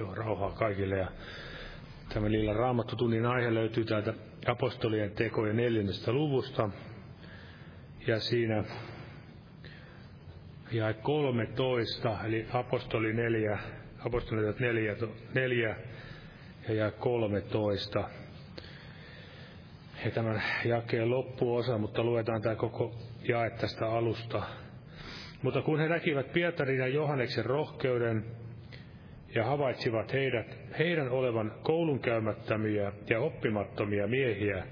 Joo, rauhaa kaikille. Ja tämä lilla raamattotunnin aihe löytyy täältä apostolien tekojen neljännestä luvusta. Ja siinä ja 13, eli apostoli 4, apostoli 4, 4 ja jae 13. Ja tämän jakeen loppuosa, mutta luetaan tämä koko jae tästä alusta. Mutta kun he näkivät Pietarin ja Johanneksen rohkeuden ja havaitsivat heidät, heidän olevan koulunkäymättömiä ja oppimattomia miehiä,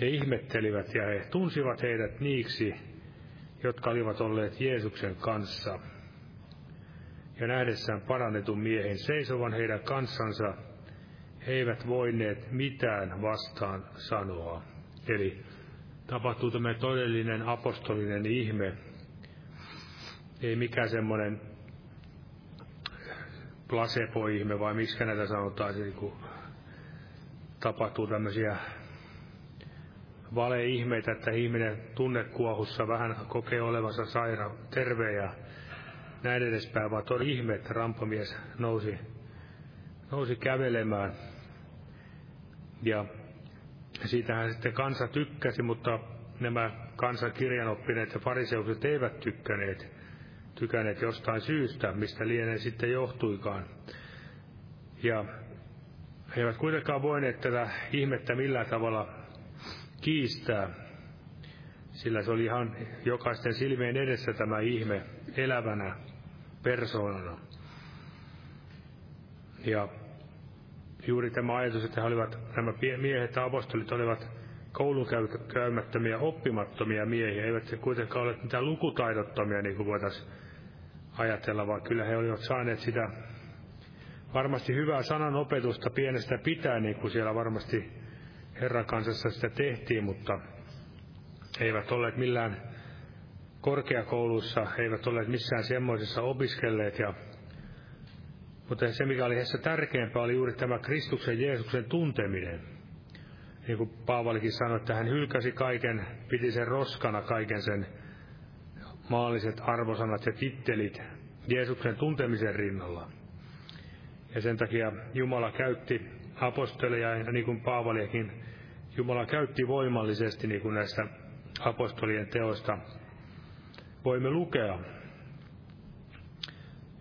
he ihmettelivät ja he tunsivat heidät niiksi, jotka olivat olleet Jeesuksen kanssa. Ja nähdessään parannetun miehen seisovan heidän kanssansa, he eivät voineet mitään vastaan sanoa. Eli tapahtuu tämä todellinen apostolinen ihme. Ei mikään semmoinen placebo-ihme, vai miksi näitä sanotaan, se niin tapahtuu tämmöisiä valeihmeitä, että ihminen tunnekuohussa vähän kokee olevansa saira, terve ja näin edespäin, vaan todella ihme, että rampamies nousi, nousi kävelemään. Ja siitähän sitten kansa tykkäsi, mutta nämä kansan kirjanoppineet ja fariseukset eivät tykkäneet, tykänneet jostain syystä, mistä lienee sitten johtuikaan. Ja he eivät kuitenkaan voineet tätä ihmettä millään tavalla kiistää, sillä se oli ihan jokaisten silmien edessä tämä ihme elävänä persoonana. Ja juuri tämä ajatus, että he olivat, nämä miehet ja apostolit olivat koulun käymättömiä, oppimattomia miehiä, eivät se kuitenkaan ole mitään lukutaidottomia, niin kuin voitaisiin ajatella, vaan kyllä he olivat saaneet sitä varmasti hyvää sananopetusta pienestä pitää, niin kuin siellä varmasti Herran kansassa sitä tehtiin, mutta eivät olleet millään korkeakoulussa, eivät olleet missään semmoisessa opiskelleet. Ja, mutta se, mikä oli heissä tärkeämpää, oli juuri tämä Kristuksen Jeesuksen tunteminen. Niin kuin Paavalikin sanoi, että hän hylkäsi kaiken, piti sen roskana kaiken sen maalliset arvosanat ja tittelit Jeesuksen tuntemisen rinnalla. Ja sen takia Jumala käytti apostoleja, ja niin kuin Paavaliakin, Jumala käytti voimallisesti, niin kuin näistä apostolien teosta voimme lukea.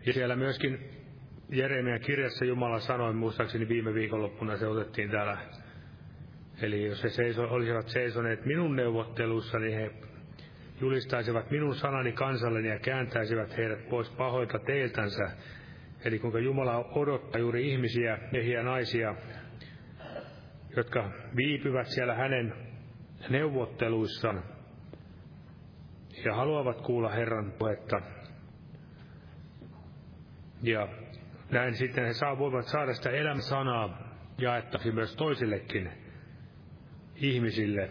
Ja siellä myöskin Jeremian kirjassa Jumala sanoi, muistaakseni viime viikonloppuna se otettiin täällä, eli jos he seiso, olisivat seisoneet minun neuvottelussa, niin he julistaisivat minun sanani kansalleni ja kääntäisivät heidät pois pahoilta teiltänsä, Eli kuinka Jumala odottaa juuri ihmisiä, miehiä naisia, jotka viipyvät siellä hänen neuvotteluissaan ja haluavat kuulla Herran puhetta. Ja näin sitten he saa, voivat saada sitä elämän sanaa jaettavaksi myös toisillekin ihmisille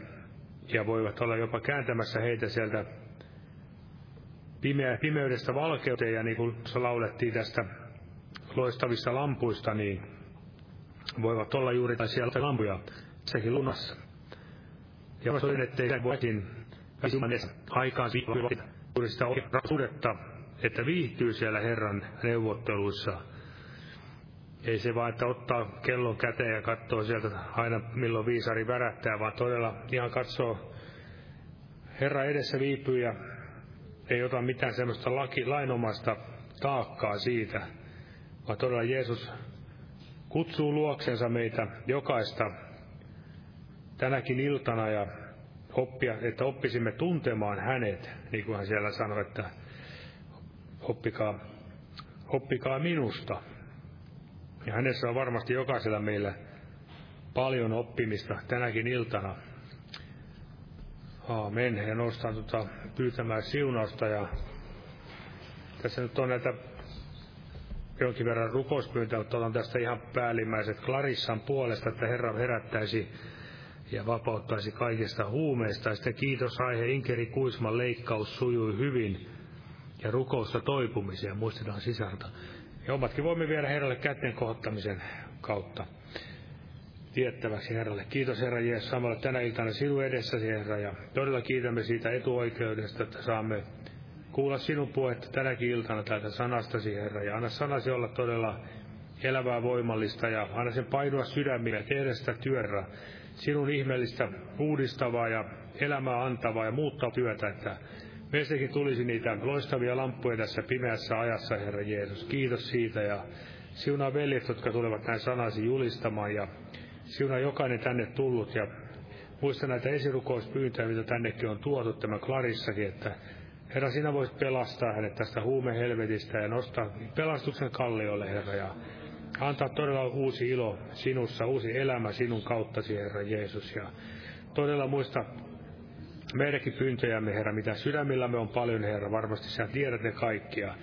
ja voivat olla jopa kääntämässä heitä sieltä pimeä, pimeydestä valkeuteen ja niin kuin se laulettiin tästä loistavista lampuista, niin voivat olla juuri siellä lampuja sekin lunassa. Ja toinen, ettei voikin aikaan juuri sitä että viihtyy siellä Herran neuvotteluissa. Ei se vaan, että ottaa kellon käteen ja katsoo sieltä aina milloin viisari värättää, vaan todella ihan katsoo Herra edessä viipyy ja ei ota mitään semmoista laki, lainomasta taakkaa siitä, vaan todella Jeesus kutsuu luoksensa meitä jokaista tänäkin iltana ja oppia, että oppisimme tuntemaan hänet, niin kuin hän siellä sanoi, että oppikaa, oppikaa minusta. Ja hänessä on varmasti jokaisella meillä paljon oppimista tänäkin iltana. Aamen. Ja nostan tuota pyytämään siunausta ja tässä nyt on näitä jonkin verran rukouspyyntöä, mutta otan tästä ihan päällimmäiset Klarissan puolesta, että Herra herättäisi ja vapauttaisi kaikista huumeista. Ja sitten kiitos aihe Inkeri Kuisman leikkaus sujui hyvin ja rukousta toipumisia muistetaan sisältä. Ja omatkin voimme viedä Herralle kätten kohottamisen kautta tiettäväksi Herralle. Kiitos Herra Jeesus samalla tänä iltana sinun edessäsi Herra ja todella kiitämme siitä etuoikeudesta, että saamme kuulla sinun puhetta tänäkin iltana täältä sanastasi, Herra, ja anna sanasi olla todella elävää voimallista ja anna sen painua sydämille ja tehdä sitä työtä, sinun ihmeellistä uudistavaa ja elämää antavaa ja muuttaa työtä, että meistäkin tulisi niitä loistavia lamppuja tässä pimeässä ajassa, Herra Jeesus. Kiitos siitä ja siunaa veljet, jotka tulevat näin sanasi julistamaan ja siunaa jokainen tänne tullut ja muista näitä esirukouspyyntöjä, mitä tännekin on tuotu tämä Klarissakin, että Herra, sinä voisit pelastaa hänet tästä huumehelvetistä ja nostaa pelastuksen kalliolle, Herra, ja antaa todella uusi ilo sinussa, uusi elämä sinun kauttasi, Herra Jeesus. Ja todella muista meidänkin pyyntöjämme, Herra, mitä sydämillämme on paljon, Herra, varmasti sä tiedät ne kaikkia.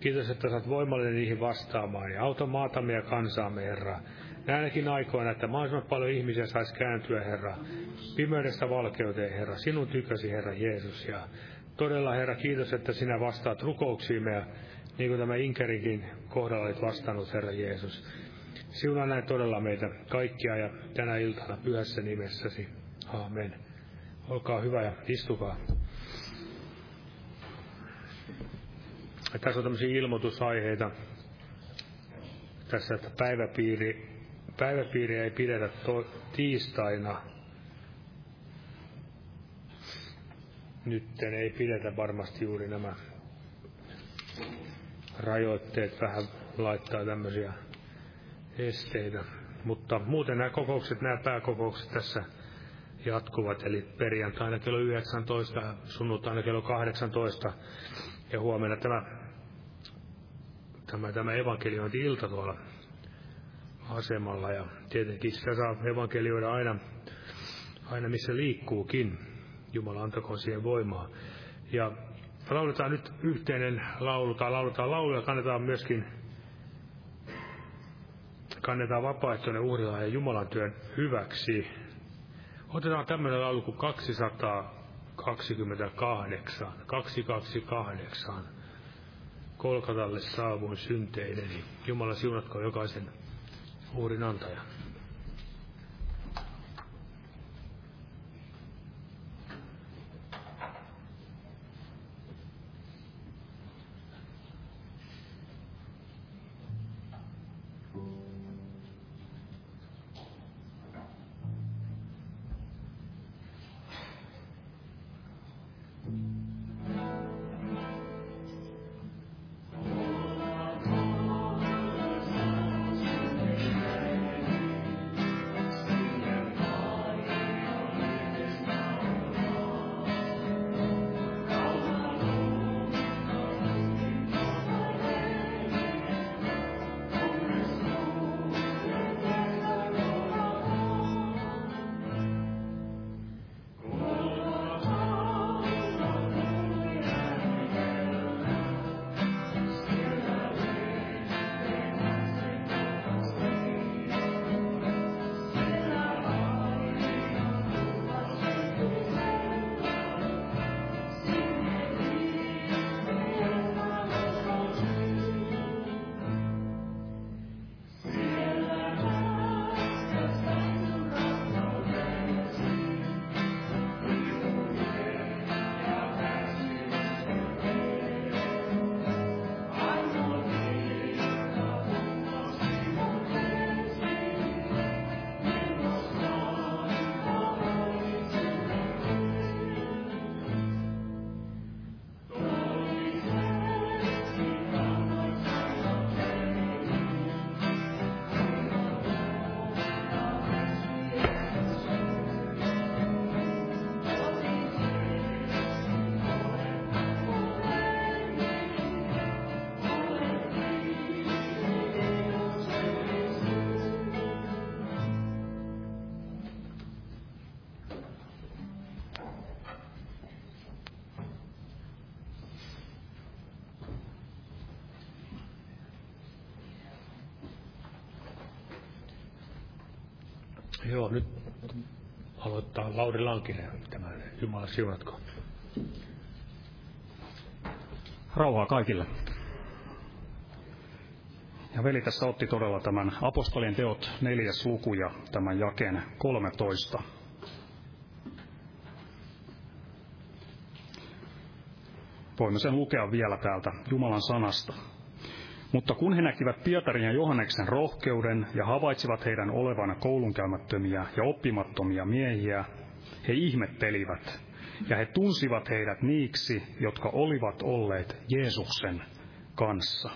Kiitos, että oot voimallinen niihin vastaamaan ja auta maatamme ja kansaamme, Herra. Näinäkin aikoina, että mahdollisimman paljon ihmisiä saisi kääntyä, Herra, pimeydestä valkeuteen, Herra, sinun tykösi, Herra Jeesus. Ja todella, Herra, kiitos, että sinä vastaat rukouksiimme ja niin kuin tämä Inkerinkin kohdalla olet vastannut, Herra Jeesus. Siunaa näin todella meitä kaikkia ja tänä iltana pyhässä nimessäsi. Amen. Olkaa hyvä ja istukaa. Ja tässä on tämmöisiä ilmoitusaiheita. Tässä, että päiväpiiri, päiväpiiri ei pidetä to, tiistaina. Nytten ei pidetä varmasti juuri nämä rajoitteet vähän laittaa tämmöisiä esteitä. Mutta muuten nämä kokoukset, nämä pääkokoukset tässä jatkuvat, eli perjantaina kello 19, sunnuntaina kello 18 ja huomenna tämä, tämä, tämä evankeliointi-ilta tuolla asemalla ja tietenkin sitä saa evankelioida aina, aina missä liikkuukin. Jumala antakoon siihen voimaa. Ja lauletaan nyt yhteinen laulu, tai lauletaan laulu ja kannetaan myöskin kannetaan vapaaehtoinen uhrila ja Jumalan työn hyväksi. Otetaan tämmöinen laulu kuin 228, 228. Kolkatalle saavuin synteideni. Jumala siunatko jokaisen uhrin antajan. Joo, nyt aloittaa Lauri Lankinen tämän Jumala siunatko. Rauhaa kaikille. Ja veli tässä otti todella tämän apostolien teot neljäs luku ja tämän jakeen 13. Voimme sen lukea vielä täältä Jumalan sanasta. Mutta kun he näkivät Pietarin ja Johanneksen rohkeuden ja havaitsivat heidän olevan koulunkäymättömiä ja oppimattomia miehiä, he ihmettelivät, ja he tunsivat heidät niiksi, jotka olivat olleet Jeesuksen kanssa.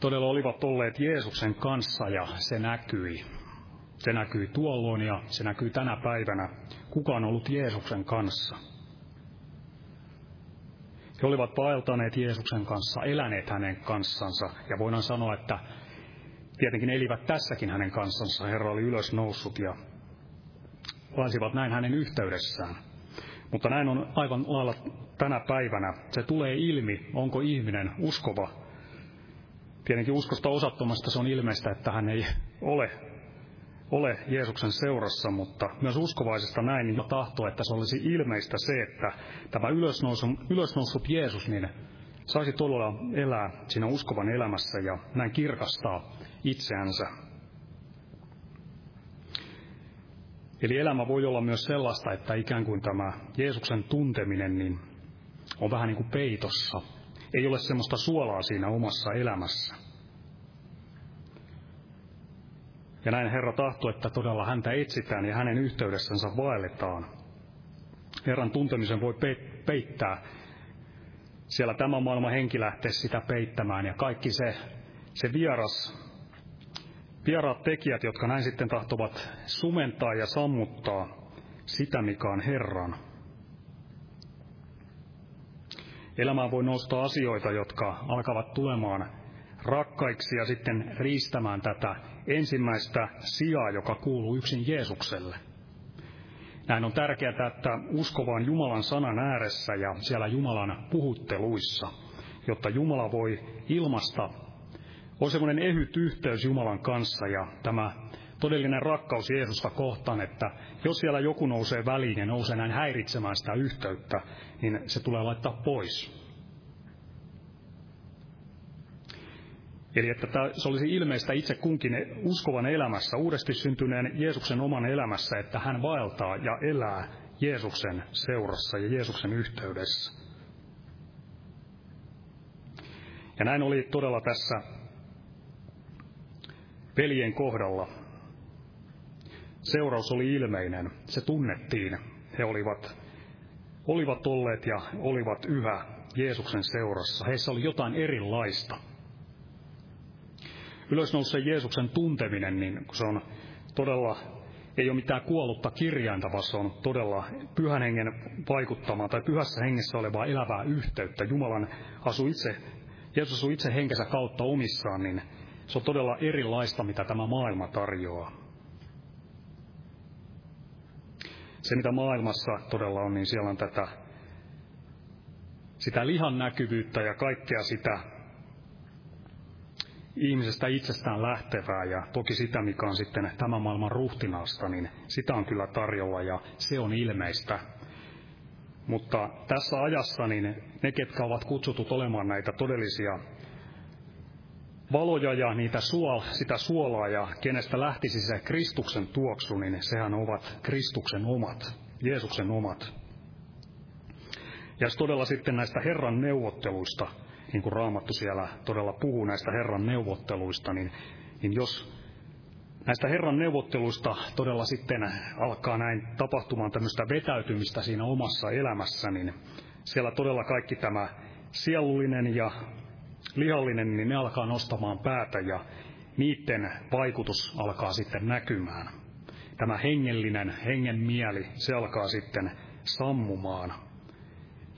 Todella olivat olleet Jeesuksen kanssa ja se näkyi. Se näkyi tuolloin ja se näkyy tänä päivänä. Kuka on ollut Jeesuksen kanssa? He olivat vaeltaneet Jeesuksen kanssa, eläneet hänen kanssansa, ja voidaan sanoa, että tietenkin elivät tässäkin hänen kanssansa. Herra oli ylös noussut ja vaelsivat näin hänen yhteydessään. Mutta näin on aivan lailla tänä päivänä. Se tulee ilmi, onko ihminen uskova. Tietenkin uskosta osattomasta se on ilmeistä, että hän ei ole ole Jeesuksen seurassa, mutta myös uskovaisesta näin niin tahto, että se olisi ilmeistä se, että tämä ylösnoussut Jeesus niin saisi todella elää siinä uskovan elämässä ja näin kirkastaa itseänsä. Eli elämä voi olla myös sellaista, että ikään kuin tämä Jeesuksen tunteminen niin on vähän niin kuin peitossa. Ei ole semmoista suolaa siinä omassa elämässä. Ja näin Herra tahtoo, että todella häntä etsitään ja hänen yhteydessänsä vaelletaan. Herran tuntemisen voi peittää. Siellä tämä maailma henki lähtee sitä peittämään ja kaikki se, se vieras, vieraat tekijät, jotka näin sitten tahtovat sumentaa ja sammuttaa sitä, mikä on Herran. Elämään voi nousta asioita, jotka alkavat tulemaan rakkaiksi ja sitten riistämään tätä ensimmäistä sijaa, joka kuuluu yksin Jeesukselle. Näin on tärkeää, että uskovaan Jumalan sanan ääressä ja siellä Jumalan puhutteluissa, jotta Jumala voi ilmasta, on semmoinen ehyt yhteys Jumalan kanssa ja tämä todellinen rakkaus Jeesusta kohtaan, että jos siellä joku nousee väliin ja nousee näin häiritsemään sitä yhteyttä, niin se tulee laittaa pois. Eli että se olisi ilmeistä itse kunkin uskovan elämässä, uudesti syntyneen Jeesuksen oman elämässä, että hän vaeltaa ja elää Jeesuksen seurassa ja Jeesuksen yhteydessä. Ja näin oli todella tässä veljen kohdalla. Seuraus oli ilmeinen, se tunnettiin. He olivat, olivat olleet ja olivat yhä Jeesuksen seurassa. Heissä oli jotain erilaista ylösnouseen Jeesuksen tunteminen, niin se on todella, ei ole mitään kuollutta kirjainta, vaan se on todella pyhän hengen vaikuttamaa tai pyhässä hengessä olevaa elävää yhteyttä. Jumalan asuu itse, Jeesus asuu itse henkensä kautta omissaan, niin se on todella erilaista, mitä tämä maailma tarjoaa. Se, mitä maailmassa todella on, niin siellä on tätä sitä lihan näkyvyyttä ja kaikkea sitä ihmisestä itsestään lähtevää ja toki sitä, mikä on sitten tämän maailman ruhtinaasta, niin sitä on kyllä tarjolla ja se on ilmeistä. Mutta tässä ajassa niin ne, ketkä ovat kutsutut olemaan näitä todellisia valoja ja niitä suol, sitä suolaa ja kenestä lähtisi se Kristuksen tuoksu, niin sehän ovat Kristuksen omat, Jeesuksen omat. Ja todella sitten näistä Herran neuvotteluista niin kuin Raamattu siellä todella puhuu näistä Herran neuvotteluista, niin, niin jos näistä Herran neuvotteluista todella sitten alkaa näin tapahtumaan tämmöistä vetäytymistä siinä omassa elämässä, niin siellä todella kaikki tämä sielullinen ja lihallinen, niin ne alkaa nostamaan päätä ja niiden vaikutus alkaa sitten näkymään. Tämä hengellinen, hengen mieli, se alkaa sitten sammumaan,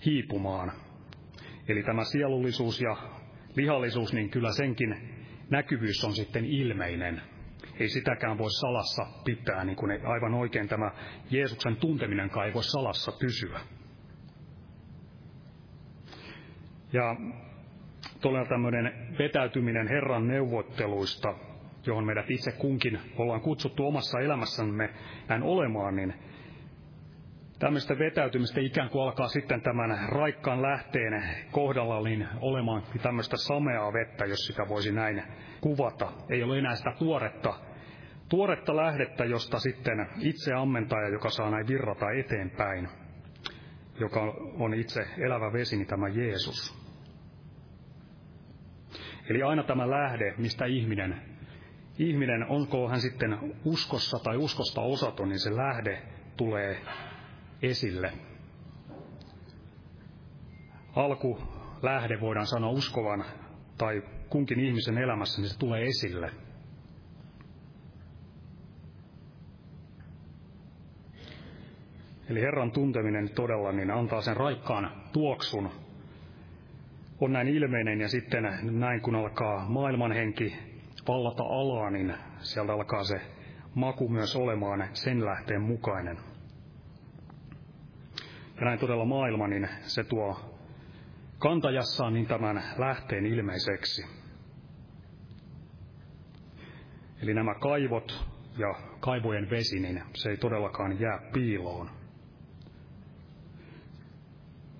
hiipumaan Eli tämä sielullisuus ja lihallisuus, niin kyllä senkin näkyvyys on sitten ilmeinen. Ei sitäkään voi salassa pitää, niin kuin aivan oikein tämä Jeesuksen tunteminen ei voi salassa pysyä. Ja todella tämmöinen vetäytyminen Herran neuvotteluista, johon meidät itse kunkin ollaan kutsuttu omassa elämässämme näin olemaan, niin tämmöistä vetäytymistä ikään kuin alkaa sitten tämän raikkaan lähteen kohdalla niin olemaan tämmöistä sameaa vettä, jos sitä voisi näin kuvata. Ei ole enää sitä tuoretta, tuoretta lähdettä, josta sitten itse ammentaja, joka saa näin virrata eteenpäin, joka on itse elävä vesi, niin tämä Jeesus. Eli aina tämä lähde, mistä ihminen, ihminen onko hän sitten uskossa tai uskosta osaton, niin se lähde tulee esille. Alku lähde voidaan sanoa uskovan tai kunkin ihmisen elämässä, niin se tulee esille. Eli Herran tunteminen todella niin antaa sen raikkaan tuoksun. On näin ilmeinen ja sitten näin kun alkaa maailmanhenki vallata alaa, niin sieltä alkaa se maku myös olemaan sen lähteen mukainen. Ja näin todella maailma, niin se tuo kantajassaan niin tämän lähteen ilmeiseksi. Eli nämä kaivot ja kaivojen vesi, niin se ei todellakaan jää piiloon.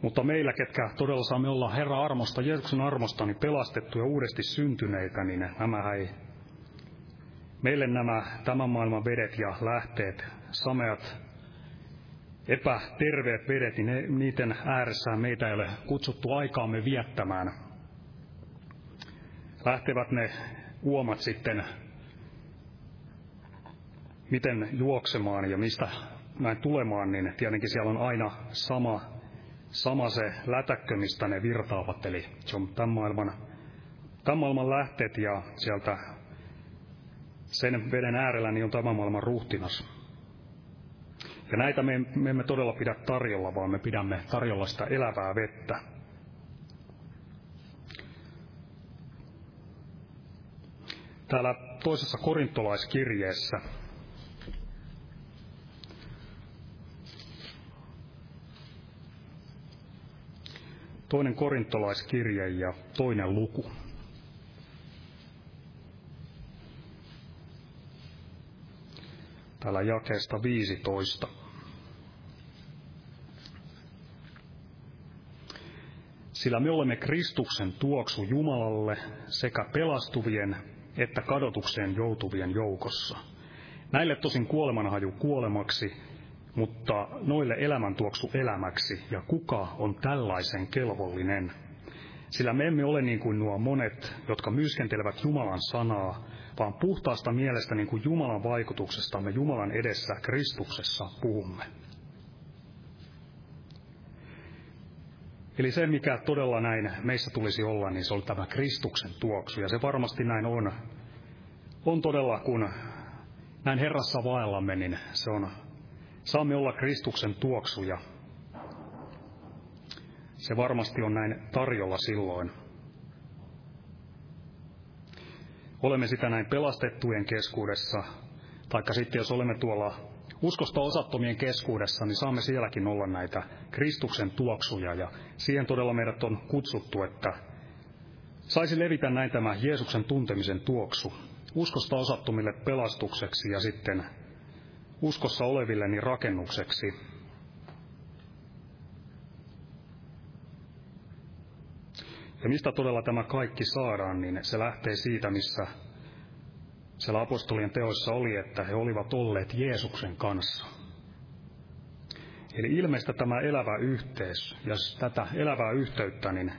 Mutta meillä, ketkä todella saamme olla Herran armosta, Jeesuksen armosta, niin pelastettuja uudesti syntyneitä, niin nämä ei, meille nämä tämän maailman vedet ja lähteet, sameat, epäterveet vedet, niin ne, niiden ääressään meitä ei ole kutsuttu aikaamme viettämään. Lähtevät ne uomat sitten miten juoksemaan ja mistä näin tulemaan, niin tietenkin siellä on aina sama, sama se lätäkkö, mistä ne virtaavat. Eli se on tämän maailman, tämän maailman lähteet ja sieltä sen veden äärellä niin on tämän maailman ruhtinas. Ja näitä me, me emme todella pidä tarjolla, vaan me pidämme tarjolla sitä elävää vettä. Täällä toisessa korintolaiskirjeessä toinen korintolaiskirje ja toinen luku. Täällä jakeesta 15. Sillä me olemme Kristuksen tuoksu Jumalalle sekä pelastuvien että kadotukseen joutuvien joukossa. Näille tosin kuolemanhaju kuolemaksi, mutta noille elämäntuoksu elämäksi, ja kuka on tällaisen kelvollinen? Sillä me emme ole niin kuin nuo monet, jotka myskentelevät Jumalan sanaa, vaan puhtaasta mielestä niin kuin Jumalan vaikutuksestamme Jumalan edessä Kristuksessa puhumme. Eli se, mikä todella näin meissä tulisi olla, niin se on tämä Kristuksen tuoksu. Ja se varmasti näin on. On todella, kun näin Herrassa vaellamme, niin se on, saamme olla Kristuksen tuoksuja. Se varmasti on näin tarjolla silloin. Olemme sitä näin pelastettujen keskuudessa, taikka sitten jos olemme tuolla uskosta osattomien keskuudessa, niin saamme sielläkin olla näitä Kristuksen tuoksuja. Ja siihen todella meidät on kutsuttu, että saisi levitä näin tämä Jeesuksen tuntemisen tuoksu. Uskosta osattomille pelastukseksi ja sitten uskossa oleville niin rakennukseksi. Ja mistä todella tämä kaikki saadaan, niin se lähtee siitä, missä siellä apostolien teoissa oli, että he olivat olleet Jeesuksen kanssa. Eli ilmeistä tämä elävä yhteys, ja tätä elävää yhteyttä, niin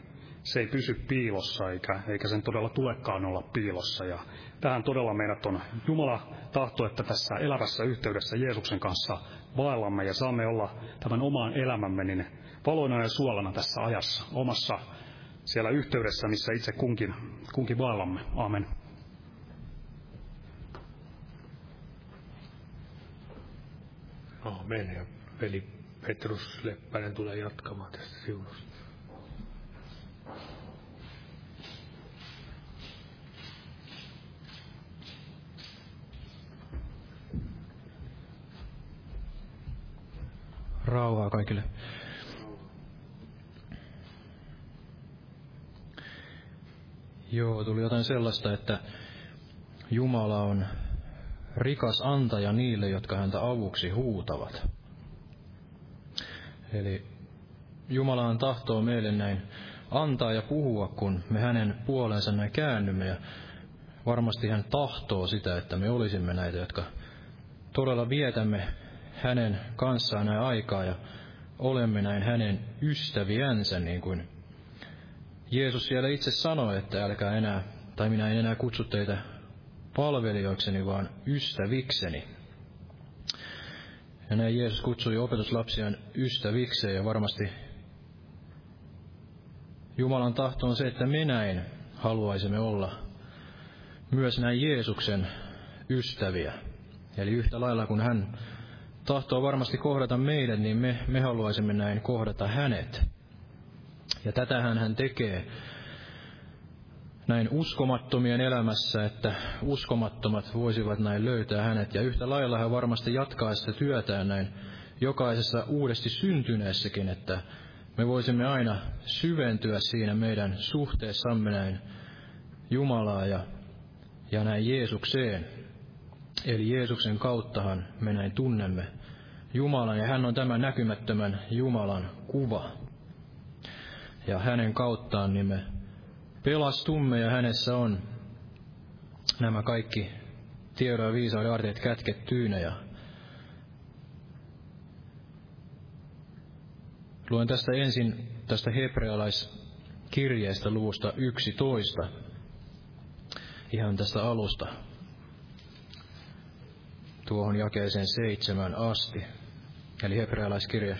se ei pysy piilossa, eikä, eikä sen todella tulekaan olla piilossa. Ja tähän todella meidät on Jumala tahto, että tässä elävässä yhteydessä Jeesuksen kanssa vaellamme ja saamme olla tämän omaan elämämme niin valoina ja suolana tässä ajassa, omassa siellä yhteydessä, missä itse kunkin, kunkin vaellamme. Amen. Amen. Ja veli Petrus Leppänen tulee jatkamaan tästä siunusta. Rauhaa kaikille. Joo, tuli jotain sellaista, että Jumala on rikas antaja niille, jotka häntä avuksi huutavat. Eli Jumalaan tahtoo meille näin antaa ja puhua, kun me hänen puolensa näin käännymme. Ja varmasti hän tahtoo sitä, että me olisimme näitä, jotka todella vietämme hänen kanssaan näin aikaa ja olemme näin hänen ystäviänsä, niin kuin Jeesus siellä itse sanoi, että älkää enää tai minä en enää kutsu teitä palvelijoikseni, vaan ystävikseni. Ja näin Jeesus kutsui opetuslapsiaan ystävikseen ja varmasti Jumalan tahto on se, että me näin haluaisimme olla myös näin Jeesuksen ystäviä. Eli yhtä lailla kun hän tahtoo varmasti kohdata meidät, niin me, me haluaisimme näin kohdata hänet. Ja tätähän hän tekee näin uskomattomien elämässä, että uskomattomat voisivat näin löytää hänet. Ja yhtä lailla hän varmasti jatkaa sitä työtään näin jokaisessa uudesti syntyneessäkin, että me voisimme aina syventyä siinä meidän suhteessamme näin Jumalaa ja, ja näin Jeesukseen. Eli Jeesuksen kauttahan me näin tunnemme Jumalan, ja hän on tämän näkymättömän Jumalan kuva. Ja hänen kauttaan niin me pelastumme, ja hänessä on nämä kaikki tiedon ja viisauden arteet kätkettyinä. Ja luen tästä ensin tästä hebrealaiskirjeestä luvusta 11, ihan tästä alusta tuohon jakeeseen seitsemän asti. Eli hebrealaiskirja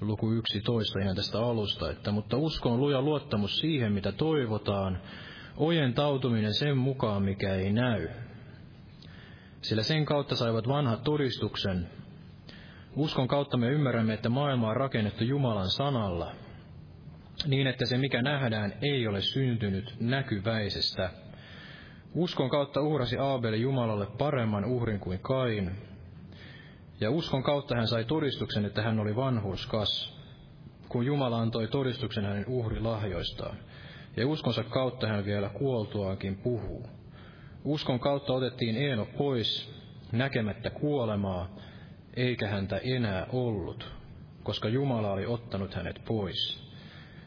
luku 11 ihan tästä alusta, että mutta usko on luja luottamus siihen, mitä toivotaan, ojentautuminen sen mukaan, mikä ei näy. Sillä sen kautta saivat vanhat todistuksen. Uskon kautta me ymmärrämme, että maailma on rakennettu Jumalan sanalla, niin että se mikä nähdään ei ole syntynyt näkyväisestä. Uskon kautta uhrasi Aabeli Jumalalle paremman uhrin kuin Kain, ja uskon kautta hän sai todistuksen, että hän oli vanhurskas, kun Jumala antoi todistuksen hänen uhrilahjoistaan. Ja uskonsa kautta hän vielä kuoltuaankin puhuu. Uskon kautta otettiin Eeno pois, näkemättä kuolemaa, eikä häntä enää ollut, koska Jumala oli ottanut hänet pois.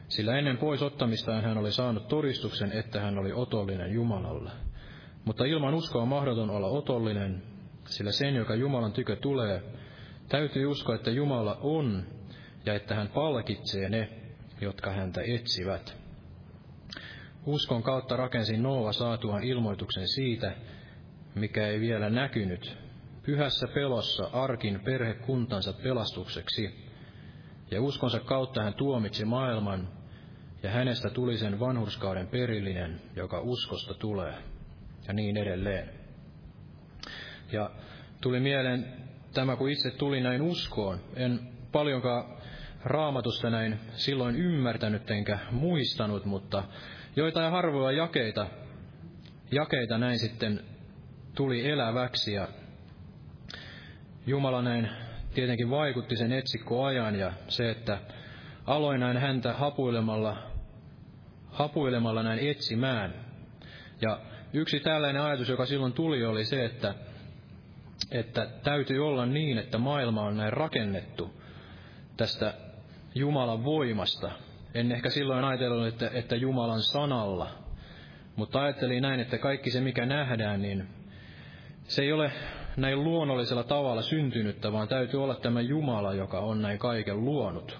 Sillä ennen pois ottamistaan hän oli saanut todistuksen, että hän oli otollinen Jumalalle. Mutta ilman uskoa on mahdoton olla otollinen, sillä sen, joka Jumalan tykö tulee, täytyy uskoa, että Jumala on ja että hän palkitsee ne, jotka häntä etsivät. Uskon kautta rakensi Noa saatuaan ilmoituksen siitä, mikä ei vielä näkynyt, pyhässä pelossa arkin perhekuntansa pelastukseksi. Ja uskonsa kautta hän tuomitsi maailman, ja hänestä tuli sen vanhurskauden perillinen, joka uskosta tulee, ja niin edelleen. Ja tuli mieleen tämä, kun itse tuli näin uskoon. En paljonkaan raamatusta näin silloin ymmärtänyt enkä muistanut, mutta joitain harvoja jakeita, jakeita näin sitten tuli eläväksi ja Jumala näin tietenkin vaikutti sen etsikkoajan ja se, että aloin näin häntä hapuilemalla, hapuilemalla näin etsimään. Ja yksi tällainen ajatus, joka silloin tuli, oli se, että että täytyy olla niin, että maailma on näin rakennettu tästä Jumalan voimasta. En ehkä silloin ajatellut, että, että Jumalan sanalla, mutta ajattelin näin, että kaikki se mikä nähdään, niin se ei ole näin luonnollisella tavalla syntynyttä, vaan täytyy olla tämä Jumala, joka on näin kaiken luonut.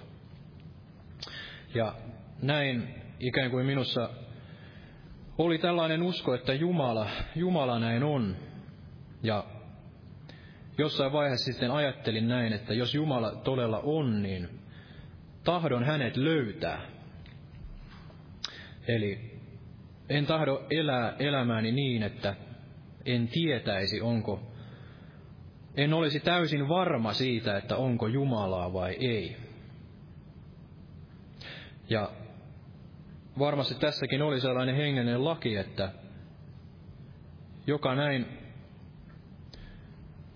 Ja näin ikään kuin minussa oli tällainen usko, että Jumala, Jumala näin on. Ja jossain vaiheessa sitten ajattelin näin, että jos Jumala todella on, niin tahdon hänet löytää. Eli en tahdo elää elämääni niin, että en tietäisi, onko, en olisi täysin varma siitä, että onko Jumalaa vai ei. Ja varmasti tässäkin oli sellainen hengellinen laki, että joka näin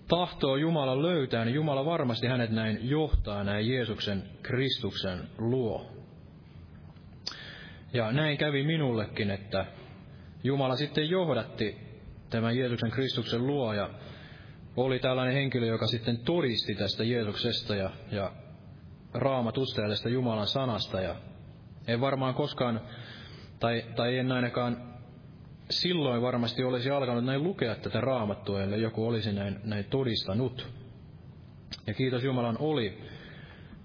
tahtoo Jumala löytää, niin Jumala varmasti hänet näin johtaa näin Jeesuksen Kristuksen luo. Ja näin kävi minullekin, että Jumala sitten johdatti tämän Jeesuksen Kristuksen luo ja oli tällainen henkilö, joka sitten todisti tästä Jeesuksesta ja, ja raamatusta ja tästä Jumalan sanasta. Ja en varmaan koskaan, tai, tai en ainakaan silloin varmasti olisi alkanut näin lukea tätä raamattua, ellei joku olisi näin, näin todistanut. Ja kiitos Jumalan oli,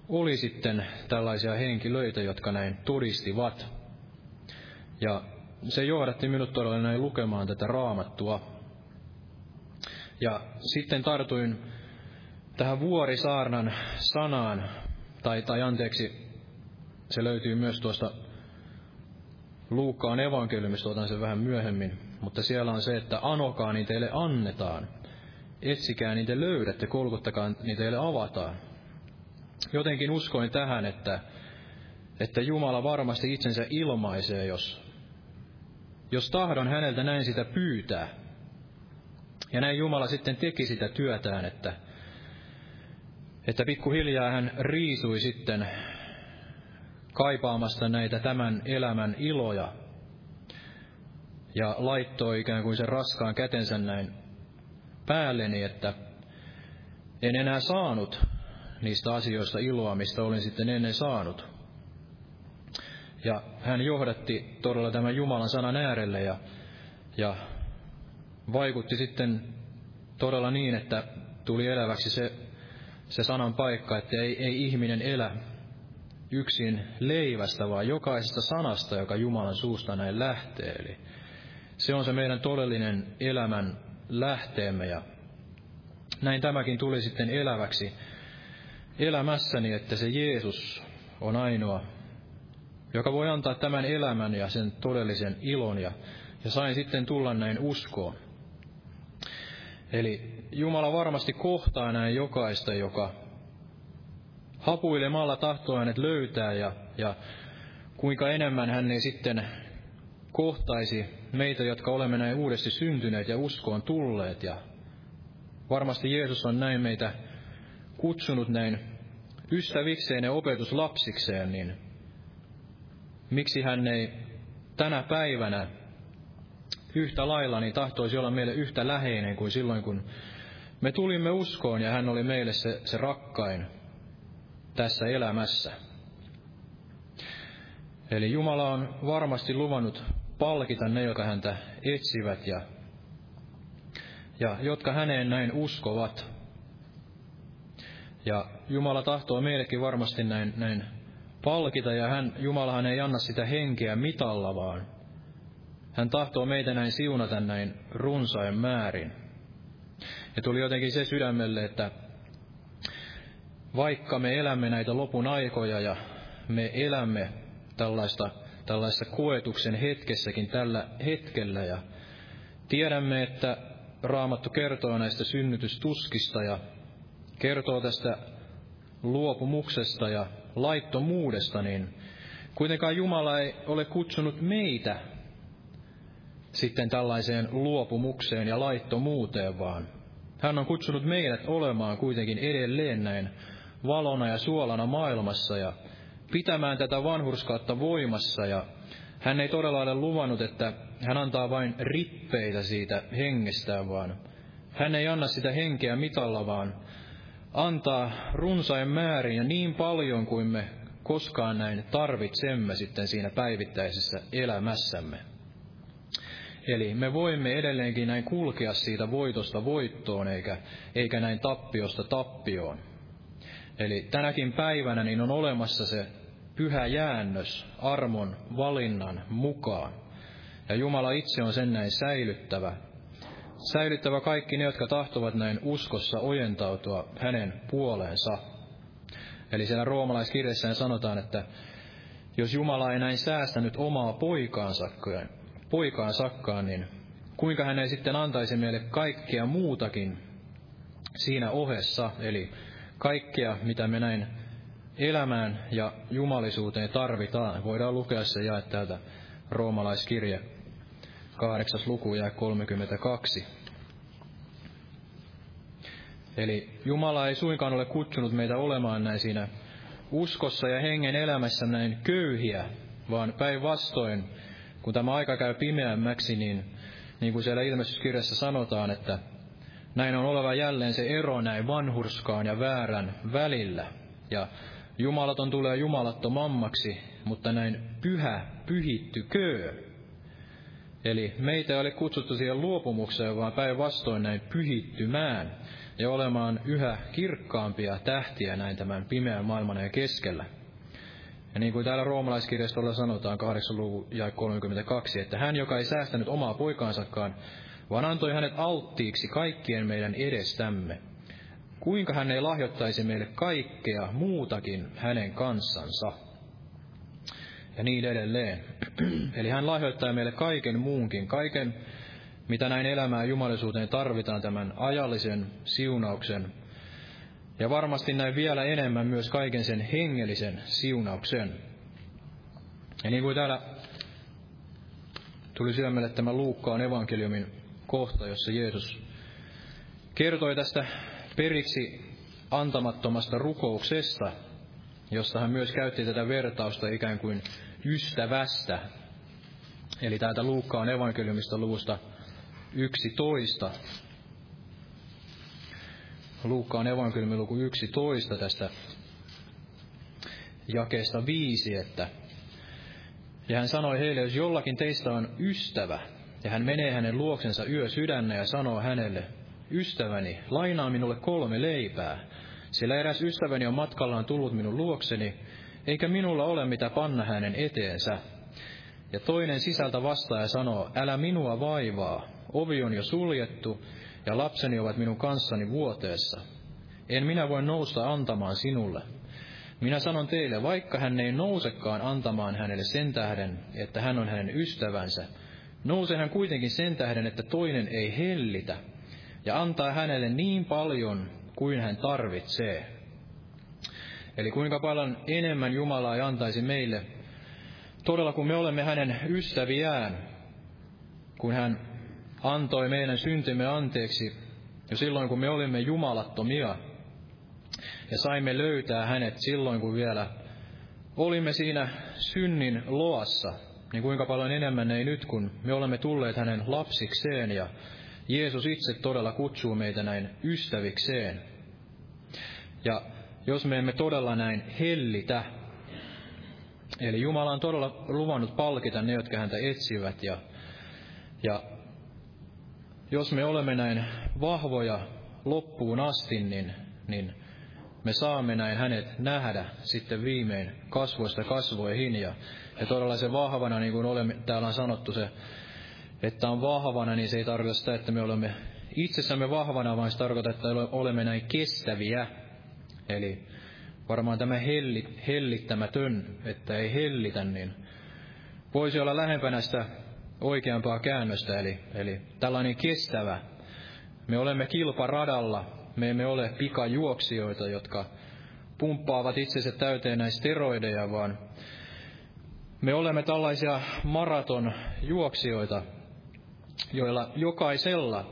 oli sitten tällaisia henkilöitä, jotka näin todistivat. Ja se johdatti minut todella näin lukemaan tätä raamattua. Ja sitten tartuin tähän vuorisaarnan sanaan, tai, tai anteeksi, se löytyy myös tuosta Luukkaan evankeliumista, otan sen vähän myöhemmin, mutta siellä on se, että anokaa niin teille annetaan, etsikää niin te löydätte, kolkuttakaa niin teille avataan. Jotenkin uskoin tähän, että, että Jumala varmasti itsensä ilmaisee, jos, jos tahdon häneltä näin sitä pyytää. Ja näin Jumala sitten teki sitä työtään, että, että pikkuhiljaa hän riisui sitten kaipaamasta näitä tämän elämän iloja ja laittoi ikään kuin sen raskaan kätensä näin päälleni, että en enää saanut niistä asioista iloa, mistä olin sitten ennen saanut. Ja hän johdatti todella tämän Jumalan sanan äärelle ja, ja vaikutti sitten todella niin, että tuli eläväksi se, se sanan paikka, että ei, ei ihminen elä yksin leivästä, vaan jokaisesta sanasta, joka Jumalan suusta näin lähtee. Eli se on se meidän todellinen elämän lähteemme ja näin tämäkin tuli sitten eläväksi elämässäni, että se Jeesus on ainoa, joka voi antaa tämän elämän ja sen todellisen ilon ja, ja sain sitten tulla näin uskoon. Eli Jumala varmasti kohtaa näin jokaista, joka hapuilemalla tahtoo hänet löytää ja, ja kuinka enemmän hän ei sitten kohtaisi meitä, jotka olemme näin uudesti syntyneet ja uskoon tulleet. Ja varmasti Jeesus on näin meitä kutsunut näin ystävikseen ja opetuslapsikseen, niin miksi hän ei tänä päivänä yhtä lailla niin tahtoisi olla meille yhtä läheinen kuin silloin, kun me tulimme uskoon ja hän oli meille se, se rakkain tässä elämässä. Eli Jumala on varmasti luvannut palkita ne, jotka häntä etsivät ja, ja jotka häneen näin uskovat. Ja Jumala tahtoo meillekin varmasti näin, näin palkita, ja hän, Jumalahan ei anna sitä henkeä mitalla, vaan hän tahtoo meitä näin siunata näin runsain määrin. Ja tuli jotenkin se sydämelle, että vaikka me elämme näitä lopun aikoja ja me elämme tällaista, tällaista koetuksen hetkessäkin tällä hetkellä ja tiedämme, että Raamattu kertoo näistä synnytystuskista ja kertoo tästä luopumuksesta ja laittomuudesta, niin kuitenkaan Jumala ei ole kutsunut meitä sitten tällaiseen luopumukseen ja laittomuuteen, vaan hän on kutsunut meidät olemaan kuitenkin edelleen näin valona ja suolana maailmassa ja pitämään tätä vanhurskautta voimassa ja hän ei todella ole luvannut, että hän antaa vain rippeitä siitä hengestään, vaan hän ei anna sitä henkeä mitalla, vaan antaa runsain määrin ja niin paljon kuin me koskaan näin tarvitsemme sitten siinä päivittäisessä elämässämme. Eli me voimme edelleenkin näin kulkea siitä voitosta voittoon, eikä, eikä näin tappiosta tappioon. Eli tänäkin päivänä niin on olemassa se pyhä jäännös armon valinnan mukaan. Ja Jumala itse on sen näin säilyttävä. Säilyttävä kaikki ne, jotka tahtovat näin uskossa ojentautua hänen puoleensa. Eli siellä roomalaiskirjassa sanotaan, että jos Jumala ei näin säästänyt omaa poikaansa, poikaan sakkaan, niin kuinka hän ei sitten antaisi meille kaikkea muutakin siinä ohessa, eli kaikkea, mitä me näin elämään ja jumalisuuteen tarvitaan. Voidaan lukea se jae täältä roomalaiskirje, kahdeksas luku ja 32. Eli Jumala ei suinkaan ole kutsunut meitä olemaan näin siinä uskossa ja hengen elämässä näin köyhiä, vaan päinvastoin, kun tämä aika käy pimeämmäksi, niin, niin kuin siellä ilmestyskirjassa sanotaan, että näin on oleva jälleen se ero näin vanhurskaan ja väärän välillä. Ja jumalaton tulee jumalattomammaksi, mutta näin pyhä pyhittykö. Eli meitä ei ole kutsuttu siihen luopumukseen, vaan päinvastoin näin pyhittymään ja olemaan yhä kirkkaampia tähtiä näin tämän pimeän maailman ja keskellä. Ja niin kuin täällä roomalaiskirjastolla sanotaan 8. luvun ja 32, että hän, joka ei säästänyt omaa poikaansakaan, vaan antoi hänet alttiiksi kaikkien meidän edestämme. Kuinka hän ei lahjoittaisi meille kaikkea muutakin hänen kanssansa? Ja niin edelleen. Eli hän lahjoittaa meille kaiken muunkin, kaiken, mitä näin elämään jumalisuuteen tarvitaan tämän ajallisen siunauksen ja varmasti näin vielä enemmän myös kaiken sen hengellisen siunauksen. Ja niin kuin täällä tuli sydämelle tämä Luukkaan evankeliumin kohta, jossa Jeesus kertoi tästä periksi antamattomasta rukouksesta, josta hän myös käytti tätä vertausta ikään kuin ystävästä. Eli täältä Luukkaan evankeliumista luvusta 11, Luukkaan evankeliumin luku 11 tästä jakeesta viisi, että ja hän sanoi heille, jos jollakin teistä on ystävä, ja hän menee hänen luoksensa yö sydännä ja sanoo hänelle, ystäväni, lainaa minulle kolme leipää, sillä eräs ystäväni on matkallaan tullut minun luokseni, eikä minulla ole mitä panna hänen eteensä. Ja toinen sisältä vastaa ja sanoo, älä minua vaivaa, ovi on jo suljettu, ja lapseni ovat minun kanssani vuoteessa. En minä voi nousta antamaan sinulle. Minä sanon teille, vaikka hän ei nousekaan antamaan hänelle sen tähden, että hän on hänen ystävänsä, nousee hän kuitenkin sen tähden, että toinen ei hellitä, ja antaa hänelle niin paljon kuin hän tarvitsee. Eli kuinka paljon enemmän Jumala ei antaisi meille, todella kun me olemme hänen ystäviään, kun hän antoi meidän syntimme anteeksi jo silloin, kun me olimme jumalattomia. Ja saimme löytää hänet silloin, kun vielä olimme siinä synnin loassa. Niin kuinka paljon enemmän ei nyt, kun me olemme tulleet hänen lapsikseen ja Jeesus itse todella kutsuu meitä näin ystävikseen. Ja jos me emme todella näin hellitä, eli Jumala on todella luvannut palkita ne, jotka häntä etsivät, ja, ja jos me olemme näin vahvoja loppuun asti, niin, niin me saamme näin hänet nähdä sitten viimein kasvoista kasvoihin. Ja, ja todella se vahvana, niin kuin olemme, täällä on sanottu se, että on vahvana, niin se ei tarkoita sitä, että me olemme itsessämme vahvana, vaan se tarkoittaa, että olemme näin kestäviä. Eli varmaan tämä hellit, hellittämätön, että ei hellitä, niin voisi olla lähempänä sitä oikeampaa käännöstä, eli, eli tällainen kestävä. Me olemme kilparadalla, me emme ole pikajuoksijoita, jotka pumppaavat itsensä täyteen näistä steroideja, vaan me olemme tällaisia maratonjuoksijoita, joilla jokaisella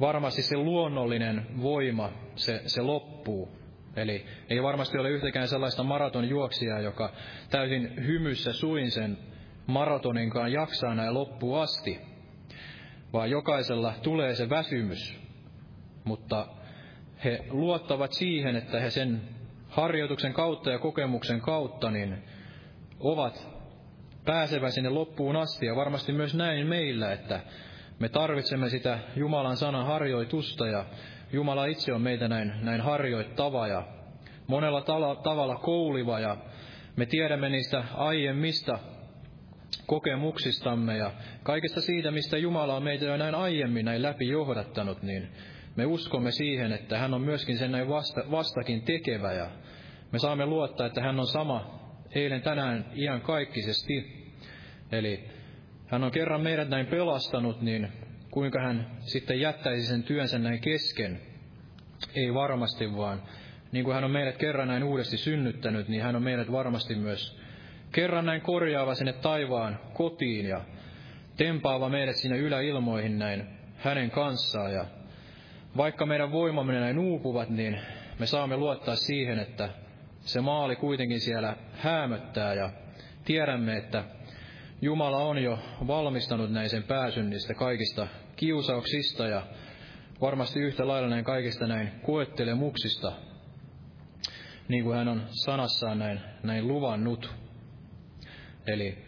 varmasti se luonnollinen voima, se, se loppuu. Eli ei varmasti ole yhtäkään sellaista maratonjuoksijaa, joka täysin hymyssä suin sen maratoninkaan jaksaa näin loppuun asti, vaan jokaisella tulee se väsymys. Mutta he luottavat siihen, että he sen harjoituksen kautta ja kokemuksen kautta niin ovat pääsevä sinne loppuun asti. Ja varmasti myös näin meillä, että me tarvitsemme sitä Jumalan sanan harjoitusta ja Jumala itse on meitä näin, näin harjoittava ja monella tavalla kouliva ja me tiedämme niistä aiemmista kokemuksistamme ja kaikesta siitä, mistä Jumala on meitä jo näin aiemmin näin läpi johdattanut, niin me uskomme siihen, että hän on myöskin sen näin vasta, vastakin tekevä ja me saamme luottaa, että hän on sama eilen, tänään, ihan kaikkisesti. Eli hän on kerran meidät näin pelastanut, niin kuinka hän sitten jättäisi sen työnsä näin kesken? Ei varmasti, vaan niin kuin hän on meidät kerran näin uudesti synnyttänyt, niin hän on meidät varmasti myös kerran näin korjaava sinne taivaan kotiin ja tempaava meidät sinne yläilmoihin näin hänen kanssaan. Ja vaikka meidän voimamme näin uupuvat, niin me saamme luottaa siihen, että se maali kuitenkin siellä häämöttää ja tiedämme, että Jumala on jo valmistanut näin sen pääsyn niistä kaikista kiusauksista ja varmasti yhtä lailla näin kaikista näin koettelemuksista, niin kuin hän on sanassaan näin, näin luvannut. Eli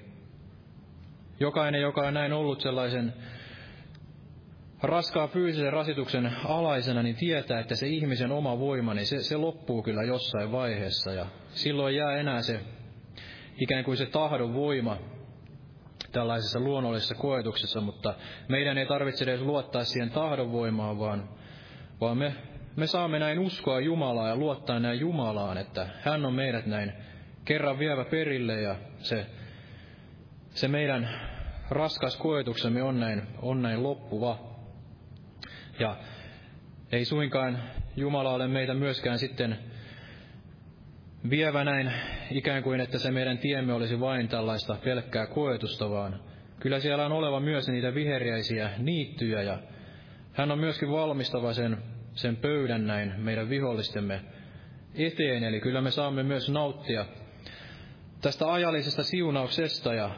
jokainen, joka on näin ollut sellaisen raskaan fyysisen rasituksen alaisena, niin tietää, että se ihmisen oma voima, niin se, se loppuu kyllä jossain vaiheessa. Ja silloin jää enää se ikään kuin se tahdon voima tällaisessa luonnollisessa koetuksessa, mutta meidän ei tarvitse edes luottaa siihen tahdon voimaan, vaan, vaan me, me saamme näin uskoa Jumalaa ja luottaa näin Jumalaan, että hän on meidät näin kerran vievä perille ja se, se meidän raskas koetuksemme on näin, on näin loppuva. Ja ei suinkaan Jumala ole meitä myöskään sitten vievä näin ikään kuin, että se meidän tiemme olisi vain tällaista pelkkää koetusta, vaan kyllä siellä on oleva myös niitä viheriäisiä niittyjä ja hän on myöskin valmistava sen, sen pöydän näin meidän vihollistemme eteen, eli kyllä me saamme myös nauttia tästä ajallisesta siunauksesta ja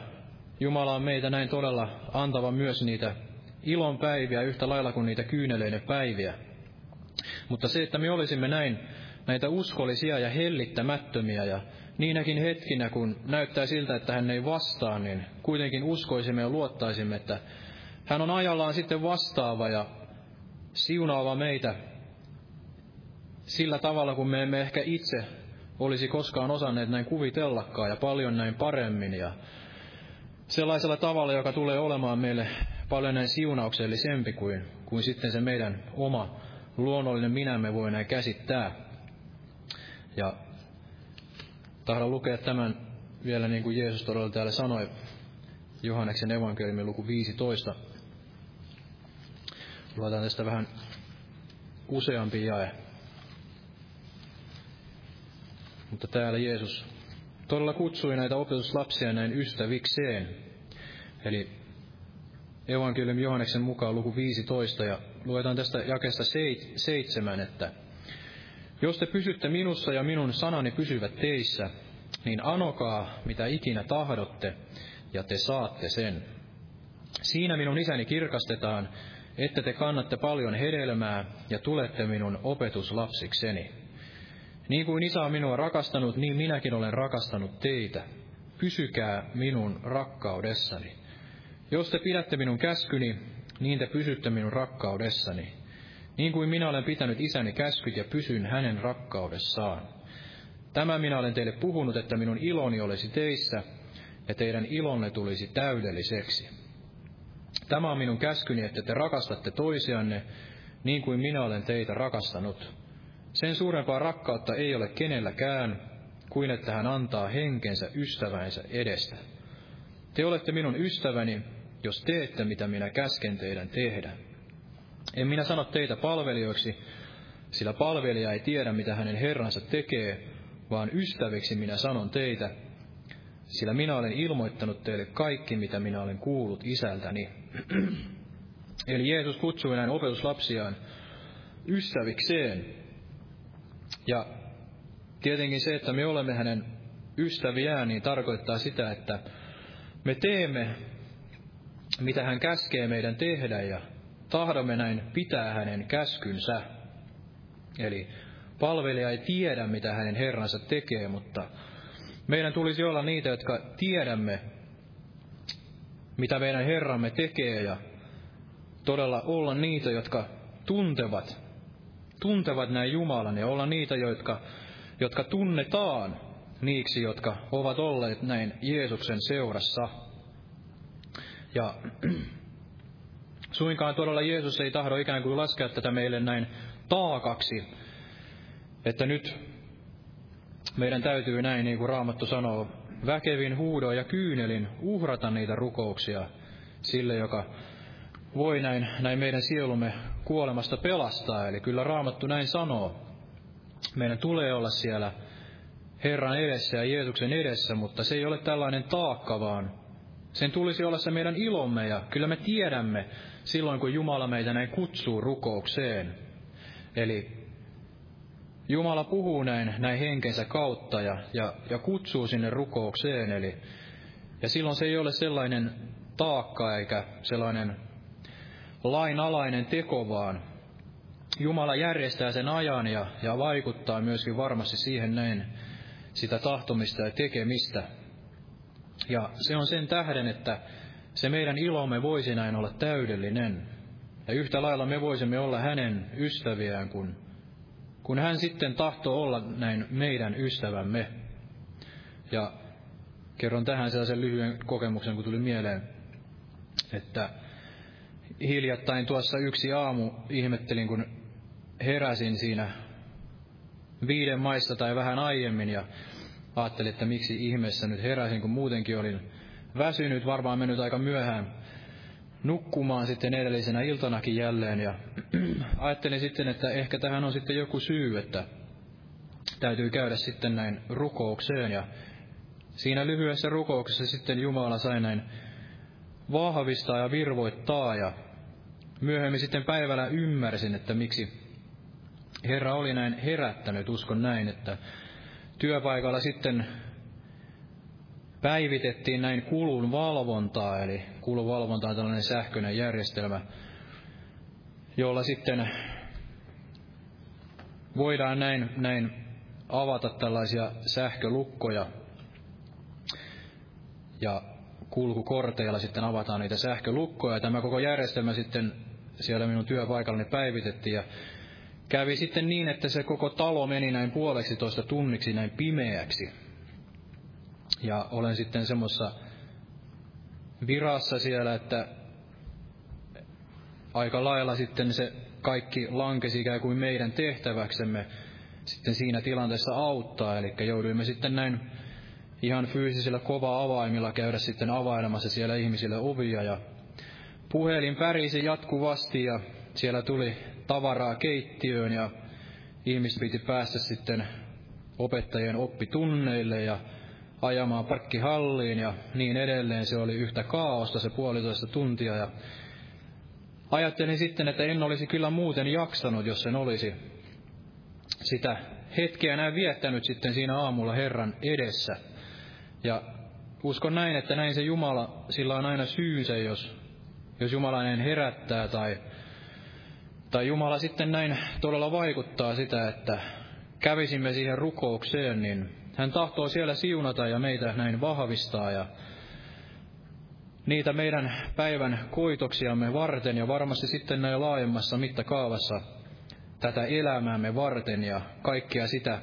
Jumala on meitä näin todella antava myös niitä ilon päiviä yhtä lailla kuin niitä kyyneleiden päiviä. Mutta se, että me olisimme näin näitä uskollisia ja hellittämättömiä ja niinäkin hetkinä, kun näyttää siltä, että hän ei vastaa, niin kuitenkin uskoisimme ja luottaisimme, että hän on ajallaan sitten vastaava ja siunaava meitä sillä tavalla, kun me emme ehkä itse olisi koskaan osanneet näin kuvitellakaan ja paljon näin paremmin ja sellaisella tavalla, joka tulee olemaan meille paljon näin siunauksellisempi kuin, kuin sitten se meidän oma luonnollinen minämme voi näin käsittää. Ja tahdon lukea tämän vielä niin kuin Jeesus todella täällä sanoi, Johanneksen evankeliumin luku 15. Luetaan tästä vähän useampi jae. Mutta täällä Jeesus todella kutsui näitä opetuslapsia näin ystävikseen. Eli evankeliumi Johanneksen mukaan luku 15 ja luetaan tästä jakesta seitsemän, että jos te pysytte minussa ja minun sanani pysyvät teissä, niin anokaa mitä ikinä tahdotte, ja te saatte sen. Siinä minun isäni kirkastetaan, että te kannatte paljon hedelmää ja tulette minun opetuslapsikseni. Niin kuin isä on minua rakastanut, niin minäkin olen rakastanut teitä. Pysykää minun rakkaudessani. Jos te pidätte minun käskyni, niin te pysytte minun rakkaudessani. Niin kuin minä olen pitänyt isäni käskyt ja pysyn hänen rakkaudessaan. Tämä minä olen teille puhunut, että minun iloni olisi teissä ja teidän ilonne tulisi täydelliseksi. Tämä on minun käskyni, että te rakastatte toisianne niin kuin minä olen teitä rakastanut. Sen suurempaa rakkautta ei ole kenelläkään kuin että hän antaa henkensä ystävänsä edestä. Te olette minun ystäväni, jos teette mitä minä käsken teidän tehdä. En minä sano teitä palvelijoiksi, sillä palvelija ei tiedä, mitä hänen herransa tekee, vaan ystäviksi minä sanon teitä, sillä minä olen ilmoittanut teille kaikki, mitä minä olen kuullut isältäni. Eli Jeesus kutsui näin opetuslapsiaan ystävikseen. Ja tietenkin se, että me olemme hänen ystäviään, niin tarkoittaa sitä, että me teemme, mitä hän käskee meidän tehdä ja tahdomme näin pitää hänen käskynsä. Eli palvelija ei tiedä, mitä hänen herransa tekee, mutta meidän tulisi olla niitä, jotka tiedämme, mitä meidän Herramme tekee ja todella olla niitä, jotka tuntevat, tuntevat näin Jumalan ja olla niitä, jotka, jotka tunnetaan niiksi, jotka ovat olleet näin Jeesuksen seurassa. Ja Suinkaan todella Jeesus ei tahdo ikään kuin laskea tätä meille näin taakaksi, että nyt meidän täytyy näin, niin kuin Raamattu sanoo, väkevin huudoin ja kyynelin uhrata niitä rukouksia sille, joka voi näin, näin meidän sielumme kuolemasta pelastaa. Eli kyllä Raamattu näin sanoo. Meidän tulee olla siellä Herran edessä ja Jeesuksen edessä, mutta se ei ole tällainen taakka, vaan sen tulisi olla se meidän ilomme ja kyllä me tiedämme silloin, kun Jumala meitä näin kutsuu rukoukseen. Eli Jumala puhuu näin, näin henkensä kautta ja, ja, ja kutsuu sinne rukoukseen. Eli, ja silloin se ei ole sellainen taakka eikä sellainen lainalainen teko, vaan Jumala järjestää sen ajan ja, ja vaikuttaa myöskin varmasti siihen näin sitä tahtomista ja tekemistä. Ja se on sen tähden, että se meidän ilomme voisi näin olla täydellinen. Ja yhtä lailla me voisimme olla hänen ystäviään, kun, kun hän sitten tahtoo olla näin meidän ystävämme. Ja kerron tähän sellaisen lyhyen kokemuksen, kun tuli mieleen, että hiljattain tuossa yksi aamu ihmettelin, kun heräsin siinä viiden maissa tai vähän aiemmin ja ajattelin, että miksi ihmeessä nyt heräsin, kun muutenkin olin väsynyt, varmaan mennyt aika myöhään nukkumaan sitten edellisenä iltanakin jälleen. Ja ajattelin sitten, että ehkä tähän on sitten joku syy, että täytyy käydä sitten näin rukoukseen. Ja siinä lyhyessä rukouksessa sitten Jumala sai näin vahvistaa ja virvoittaa. Ja myöhemmin sitten päivällä ymmärsin, että miksi Herra oli näin herättänyt, uskon näin, että työpaikalla sitten päivitettiin näin kulun valvontaa, eli kulun valvonta on tällainen sähköinen järjestelmä, jolla sitten voidaan näin, näin avata tällaisia sähkölukkoja ja kulkukorteilla sitten avataan niitä sähkölukkoja. Ja tämä koko järjestelmä sitten siellä minun työpaikallani päivitettiin ja kävi sitten niin, että se koko talo meni näin puoleksi toista tunniksi näin pimeäksi. Ja olen sitten semmoissa virassa siellä, että aika lailla sitten se kaikki lankesi ikään kuin meidän tehtäväksemme sitten siinä tilanteessa auttaa. Eli jouduimme sitten näin ihan fyysisillä kova avaimilla käydä sitten availemassa siellä ihmisille ovia ja puhelin pärisi jatkuvasti ja siellä tuli tavaraa keittiöön ja ihmiset piti päästä sitten opettajien oppitunneille ja ajamaan parkkihalliin ja niin edelleen. Se oli yhtä kaaosta se puolitoista tuntia ja ajattelin sitten, että en olisi kyllä muuten jaksanut, jos en olisi sitä hetkeä näin viettänyt sitten siinä aamulla Herran edessä. Ja uskon näin, että näin se Jumala, sillä on aina syynsä, jos, jos Jumala näin herättää tai, tai Jumala sitten näin todella vaikuttaa sitä, että kävisimme siihen rukoukseen, niin hän tahtoo siellä siunata ja meitä näin vahvistaa ja niitä meidän päivän koitoksiamme varten ja varmasti sitten näin laajemmassa mittakaavassa tätä elämäämme varten ja kaikkea sitä,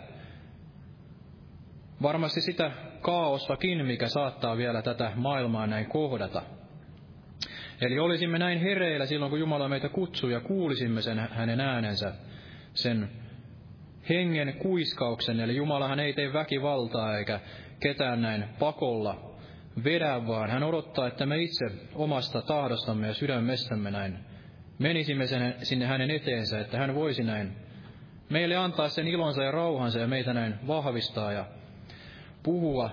varmasti sitä kaaostakin, mikä saattaa vielä tätä maailmaa näin kohdata. Eli olisimme näin hereillä silloin, kun Jumala meitä kutsuu ja kuulisimme sen hänen äänensä, sen hengen kuiskauksen, eli Jumalahan ei tee väkivaltaa eikä ketään näin pakolla vedä, vaan hän odottaa, että me itse omasta tahdostamme ja sydämestämme näin menisimme sen, sinne hänen eteensä, että hän voisi näin meille antaa sen ilonsa ja rauhansa ja meitä näin vahvistaa ja puhua,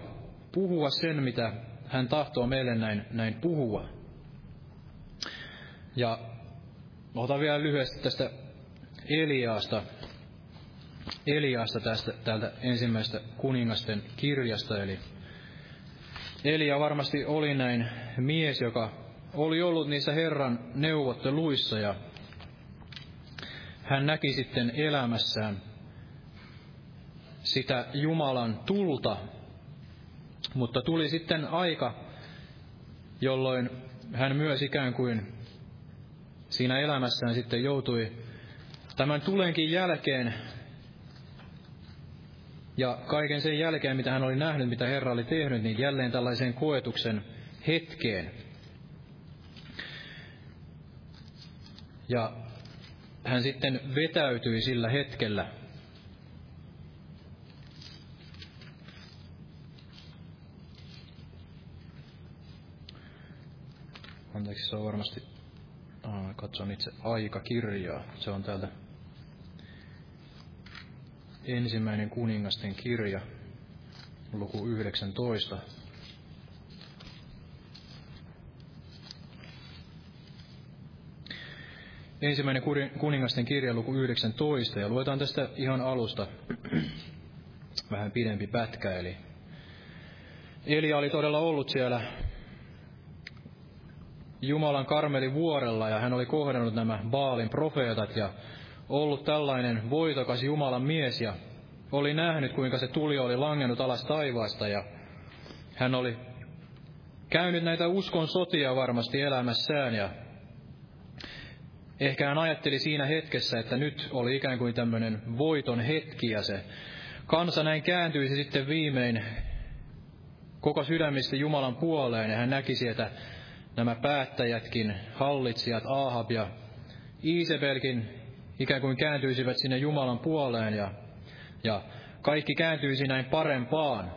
puhua sen, mitä hän tahtoo meille näin, näin puhua. Ja otan vielä lyhyesti tästä Eliaasta, Eliasta tästä, täältä ensimmäisestä kuningasten kirjasta. Eli Elia varmasti oli näin mies, joka oli ollut niissä Herran neuvotteluissa ja hän näki sitten elämässään sitä Jumalan tulta, mutta tuli sitten aika, jolloin hän myös ikään kuin siinä elämässään sitten joutui tämän tulenkin jälkeen ja kaiken sen jälkeen, mitä hän oli nähnyt, mitä Herra oli tehnyt, niin jälleen tällaiseen koetuksen hetkeen. Ja hän sitten vetäytyi sillä hetkellä. Anteeksi, se on varmasti, katson itse aikakirjaa. Se on täältä ensimmäinen kuningasten kirja, luku 19. Ensimmäinen kuningasten kirja, luku 19, ja luetaan tästä ihan alusta vähän pidempi pätkä, eli Elia oli todella ollut siellä Jumalan karmeli vuorella ja hän oli kohdannut nämä Baalin profeetat ja ollut tällainen voitokas Jumalan mies ja oli nähnyt, kuinka se tuli oli langennut alas taivaasta ja hän oli käynyt näitä uskon sotia varmasti elämässään ja ehkä hän ajatteli siinä hetkessä, että nyt oli ikään kuin tämmöinen voiton hetki ja se kansa näin kääntyisi sitten viimein koko sydämistä Jumalan puoleen ja hän näki sieltä nämä päättäjätkin, hallitsijat, Ahab ja Iisebelkin ikään kuin kääntyisivät sinne Jumalan puoleen ja, ja kaikki kääntyisi näin parempaan.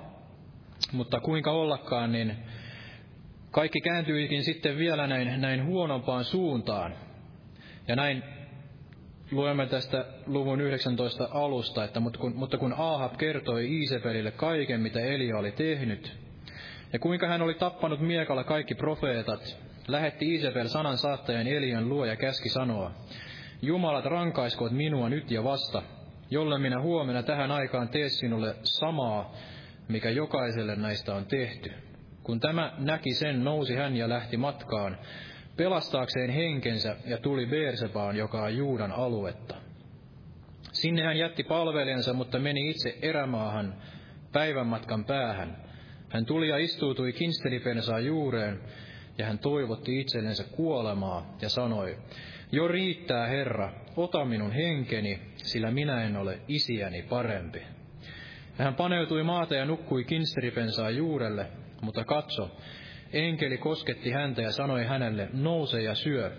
Mutta kuinka ollakaan, niin kaikki kääntyikin sitten vielä näin, näin huonompaan suuntaan. Ja näin luemme tästä luvun 19 alusta, että mutta kun, mutta kun Ahab kertoi Iisebelille kaiken, mitä Elia oli tehnyt, ja kuinka hän oli tappanut miekalla kaikki profeetat, lähetti Iisebel sanan saattajan Elian luo ja käski sanoa, Jumalat rankaiskoot minua nyt ja vasta, jolle minä huomenna tähän aikaan tee sinulle samaa, mikä jokaiselle näistä on tehty. Kun tämä näki sen, nousi hän ja lähti matkaan, pelastaakseen henkensä ja tuli Beersebaan, joka on Juudan aluetta. Sinne hän jätti palvelijansa, mutta meni itse erämaahan päivän matkan päähän. Hän tuli ja istuutui kinstelipensaan juureen, ja hän toivotti itsellensä kuolemaa ja sanoi, Jo riittää, Herra, ota minun henkeni, sillä minä en ole isiäni parempi. Hän paneutui maata ja nukkui kinstelipensaan juurelle, mutta katso, enkeli kosketti häntä ja sanoi hänelle, nouse ja syö.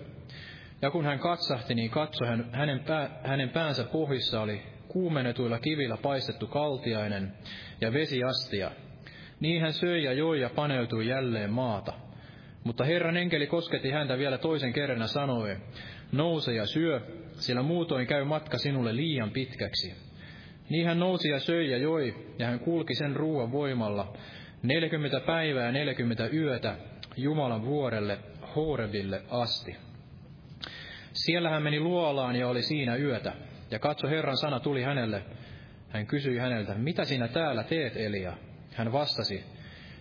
Ja kun hän katsahti, niin katso, hän, hänen, pää, hänen päänsä pohjissa oli kuumennetuilla kivillä paistettu kaltiainen ja vesiastia. Niin hän söi ja joi ja paneutui jälleen maata. Mutta Herran enkeli kosketti häntä vielä toisen kerran ja sanoi, nouse ja syö, sillä muutoin käy matka sinulle liian pitkäksi. Niin hän nousi ja söi ja joi, ja hän kulki sen ruoan voimalla, 40 päivää ja 40 yötä Jumalan vuorelle Horebille asti. Siellä hän meni luolaan ja oli siinä yötä. Ja katso, Herran sana tuli hänelle. Hän kysyi häneltä, mitä sinä täällä teet, Elia? Hän vastasi,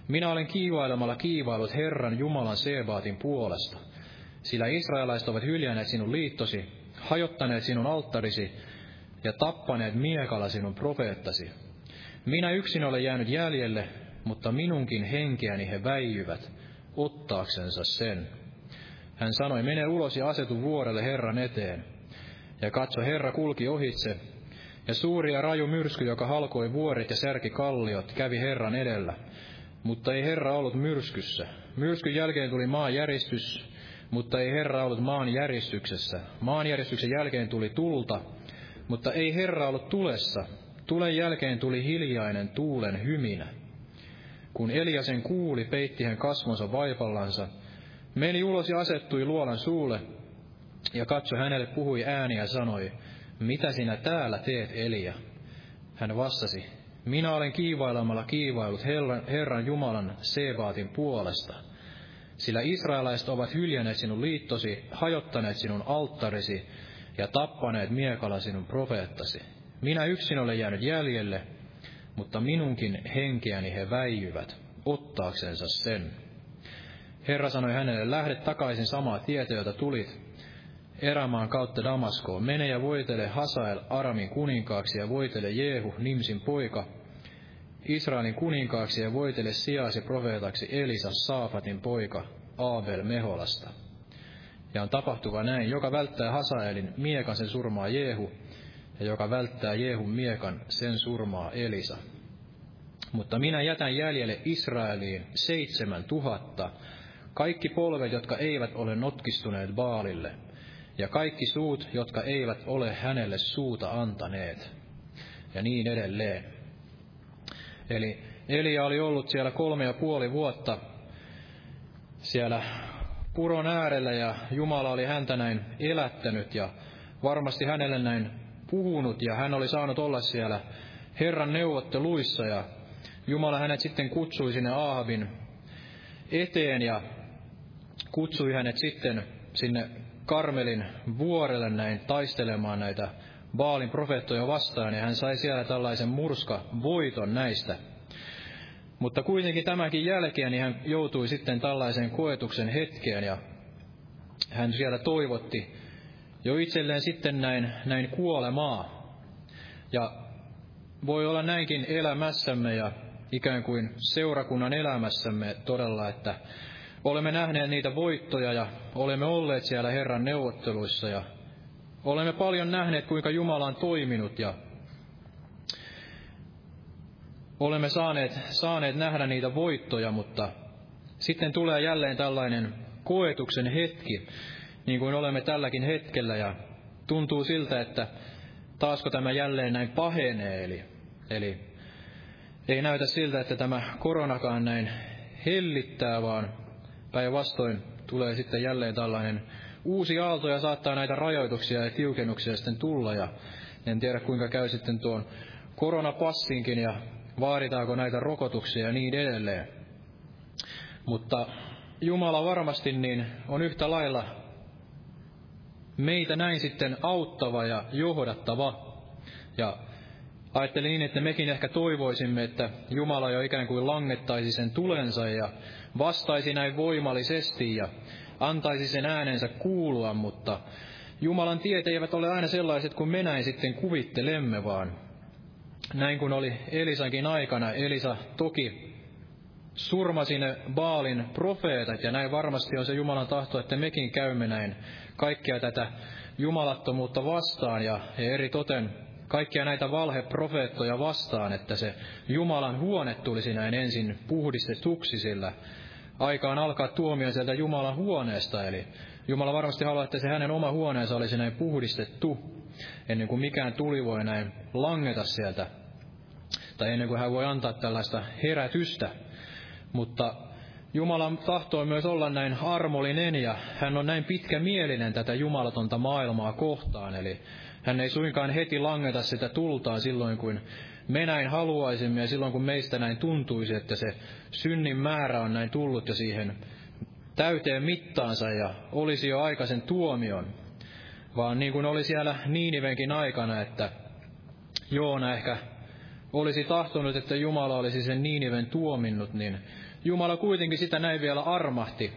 minä olen kiivailemalla kiivailut Herran Jumalan Sebaatin puolesta. Sillä israelaiset ovat hyljänneet sinun liittosi, hajottaneet sinun alttarisi ja tappaneet miekalla sinun profeettasi. Minä yksin olen jäänyt jäljelle, mutta minunkin henkeäni he väijyvät, ottaaksensa sen. Hän sanoi, mene ulos ja asetu vuorelle Herran eteen. Ja katso, Herra kulki ohitse, ja suuri ja raju myrsky, joka halkoi vuoret ja särki kalliot, kävi Herran edellä. Mutta ei Herra ollut myrskyssä. Myrskyn jälkeen tuli maanjäristys, mutta ei Herra ollut maan järjestyksessä. Maanjäristyksen jälkeen tuli tulta, mutta ei Herra ollut tulessa. Tulen jälkeen tuli hiljainen tuulen hyminä. Kun Elia sen kuuli, peitti hän kasvonsa vaipallansa, meni ulos ja asettui luolan suulle, ja katso hänelle puhui ääni ja sanoi, mitä sinä täällä teet, Elia? Hän vastasi, minä olen kiivailemalla kiivailut Herran, Jumalan Sebaatin puolesta, sillä israelaiset ovat hyljänneet sinun liittosi, hajottaneet sinun alttarisi ja tappaneet miekalla sinun profeettasi. Minä yksin olen jäänyt jäljelle, mutta minunkin henkeäni he väijyvät, ottaaksensa sen. Herra sanoi hänelle, lähde takaisin samaa tietä, jota tulit, erämaan kautta Damaskoon. Mene ja voitele Hasael Aramin kuninkaaksi ja voitele Jehu, Nimsin poika, Israelin kuninkaaksi ja voitele sijaasi profeetaksi Elisa, Saafatin poika, Abel Meholasta. Ja on tapahtuva näin, joka välttää Hasaelin miekan sen surmaa Jehu, ja joka välttää Jehun miekan, sen surmaa Elisa. Mutta minä jätän jäljelle Israeliin seitsemän tuhatta, kaikki polvet, jotka eivät ole notkistuneet Baalille, ja kaikki suut, jotka eivät ole hänelle suuta antaneet, ja niin edelleen. Eli Elia oli ollut siellä kolme ja puoli vuotta siellä puron äärellä ja Jumala oli häntä näin elättänyt ja varmasti hänelle näin puhunut ja hän oli saanut olla siellä Herran neuvotteluissa ja Jumala hänet sitten kutsui sinne Aahabin eteen ja kutsui hänet sitten sinne Karmelin vuorelle näin taistelemaan näitä Baalin profeettoja vastaan ja hän sai siellä tällaisen murska voiton näistä. Mutta kuitenkin tämänkin jälkeen niin hän joutui sitten tällaiseen koetuksen hetkeen ja hän siellä toivotti jo itselleen sitten näin, näin kuolemaa. Ja voi olla näinkin elämässämme ja ikään kuin seurakunnan elämässämme todella, että olemme nähneet niitä voittoja ja olemme olleet siellä Herran neuvotteluissa ja olemme paljon nähneet, kuinka Jumala on toiminut ja olemme saaneet, saaneet nähdä niitä voittoja, mutta sitten tulee jälleen tällainen koetuksen hetki, niin kuin olemme tälläkin hetkellä, ja tuntuu siltä, että taasko tämä jälleen näin pahenee, eli, eli ei näytä siltä, että tämä koronakaan näin hellittää, vaan päinvastoin tulee sitten jälleen tällainen uusi aalto ja saattaa näitä rajoituksia ja tiukennuksia sitten tulla. Ja en tiedä kuinka käy sitten tuon koronapassinkin ja vaaditaanko näitä rokotuksia ja niin edelleen. Mutta Jumala varmasti niin on yhtä lailla meitä näin sitten auttava ja johdattava. Ja ajattelin niin, että mekin ehkä toivoisimme, että Jumala jo ikään kuin langettaisi sen tulensa ja vastaisi näin voimallisesti ja antaisi sen äänensä kuulua, mutta Jumalan tiet eivät ole aina sellaiset kuin me näin sitten kuvittelemme, vaan näin kuin oli Elisankin aikana, Elisa toki surmasi ne Baalin profeetat, ja näin varmasti on se Jumalan tahto, että mekin käymme näin kaikkia tätä jumalattomuutta vastaan, ja, ja eri toten kaikkia näitä valheprofeettoja vastaan, että se Jumalan huone tulisi näin ensin puhdistetuksi, sillä aikaan alkaa tuomio sieltä Jumalan huoneesta, eli Jumala varmasti haluaa, että se hänen oma huoneensa olisi näin puhdistettu, ennen kuin mikään tuli voi näin langeta sieltä, tai ennen kuin hän voi antaa tällaista herätystä. Mutta Jumalan tahtoo myös olla näin armollinen ja hän on näin pitkämielinen tätä jumalatonta maailmaa kohtaan, eli hän ei suinkaan heti langeta sitä tultaan silloin, kun me näin haluaisimme ja silloin kun meistä näin tuntuisi, että se synnin määrä on näin tullut jo siihen täyteen mittaansa ja olisi jo aikaisen tuomion, vaan niin kuin oli siellä Niinivenkin aikana, että Joona ehkä olisi tahtonut, että Jumala olisi sen Niiniven tuominnut, niin Jumala kuitenkin sitä näin vielä armahti,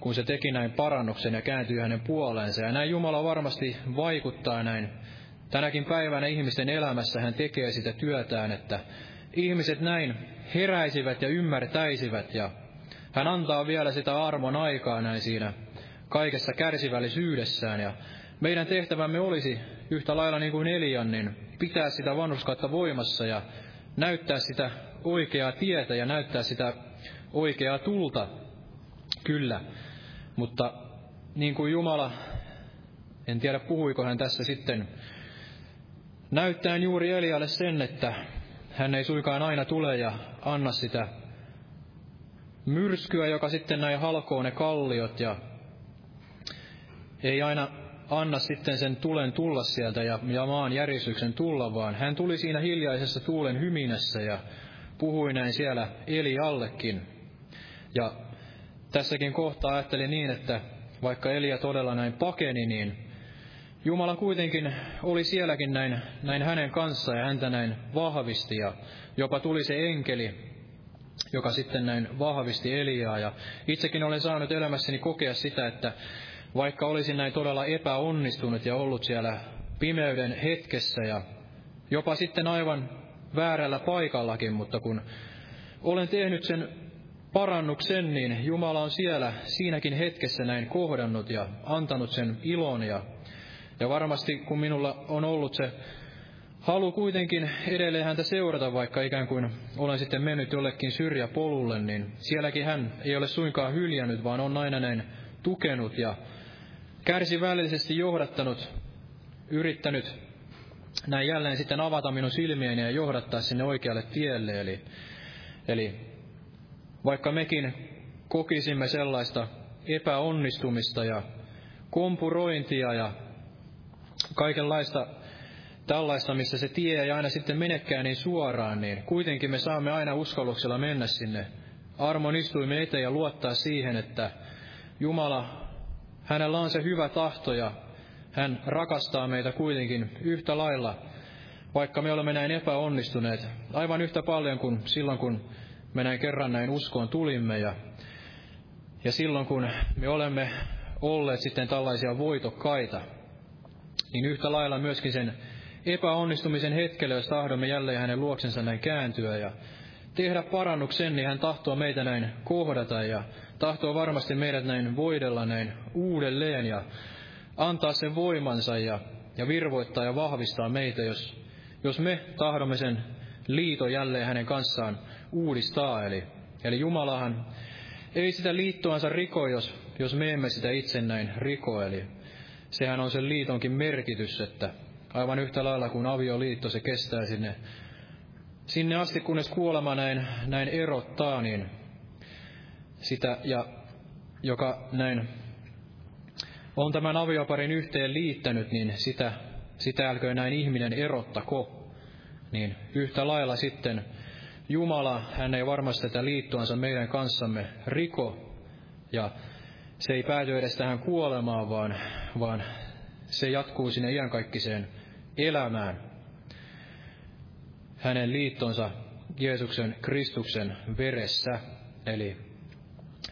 kun se teki näin parannuksen ja kääntyi hänen puoleensa. Ja näin Jumala varmasti vaikuttaa näin tänäkin päivänä ihmisten elämässä. Hän tekee sitä työtään, että ihmiset näin heräisivät ja ymmärtäisivät ja hän antaa vielä sitä armon aikaa näin siinä kaikessa kärsivällisyydessään ja meidän tehtävämme olisi yhtä lailla niin kuin Elian, niin pitää sitä vanhuskautta voimassa ja näyttää sitä oikeaa tietä ja näyttää sitä oikeaa tulta, kyllä. Mutta niin kuin Jumala, en tiedä puhuiko hän tässä sitten, näyttäen juuri Elialle sen, että hän ei suinkaan aina tule ja anna sitä myrskyä, joka sitten näin halkoo ne kalliot ja ei aina anna sitten sen tulen tulla sieltä ja, ja maan järjestyksen tulla, vaan hän tuli siinä hiljaisessa tuulen hyminässä ja puhui näin siellä Eliallekin. Ja tässäkin kohtaa ajattelin niin, että vaikka Elia todella näin pakeni, niin Jumala kuitenkin oli sielläkin näin, näin hänen kanssa ja häntä näin vahvisti ja jopa tuli se enkeli, joka sitten näin vahvisti Eliaa. Ja itsekin olen saanut elämässäni kokea sitä, että vaikka olisin näin todella epäonnistunut ja ollut siellä pimeyden hetkessä ja jopa sitten aivan väärällä paikallakin, mutta kun olen tehnyt sen parannuksen, niin Jumala on siellä siinäkin hetkessä näin kohdannut ja antanut sen ilon. Ja, ja varmasti kun minulla on ollut se halu kuitenkin edelleen häntä seurata, vaikka ikään kuin olen sitten mennyt jollekin syrjäpolulle, niin sielläkin hän ei ole suinkaan hyljännyt, vaan on aina näin tukenut ja kärsivällisesti johdattanut, yrittänyt näin jälleen sitten avata minun silmieni ja johdattaa sinne oikealle tielle. Eli, eli vaikka mekin kokisimme sellaista epäonnistumista ja kompurointia ja kaikenlaista tällaista, missä se tie ei aina sitten menekään niin suoraan, niin kuitenkin me saamme aina uskalluksella mennä sinne. Armon istuimme eteen ja luottaa siihen, että Jumala, hänellä on se hyvä tahto ja hän rakastaa meitä kuitenkin yhtä lailla, vaikka me olemme näin epäonnistuneet, aivan yhtä paljon kuin silloin, kun me näin kerran näin uskoon tulimme ja, ja silloin, kun me olemme olleet sitten tällaisia voitokkaita, niin yhtä lailla myöskin sen epäonnistumisen hetkellä, jos tahdomme jälleen hänen luoksensa näin kääntyä ja tehdä parannuksen, niin hän tahtoo meitä näin kohdata ja tahtoo varmasti meidät näin voidella näin uudelleen ja antaa sen voimansa ja, ja virvoittaa ja vahvistaa meitä, jos, jos me tahdomme sen liito jälleen hänen kanssaan uudistaa. Eli, eli Jumalahan ei sitä liittoansa riko, jos, jos me emme sitä itse näin riko. Eli sehän on sen liitonkin merkitys, että aivan yhtä lailla kuin avioliitto, se kestää sinne, sinne asti, kunnes kuolema näin, näin erottaa, niin sitä, ja joka näin on tämän avioparin yhteen liittänyt, niin sitä, sitä älköön näin ihminen erottako. Niin yhtä lailla sitten Jumala, hän ei varmasti tätä liittoansa meidän kanssamme riko, ja se ei pääty edes tähän kuolemaan, vaan, vaan se jatkuu sinne iankaikkiseen elämään. Hänen liittonsa Jeesuksen Kristuksen veressä. Eli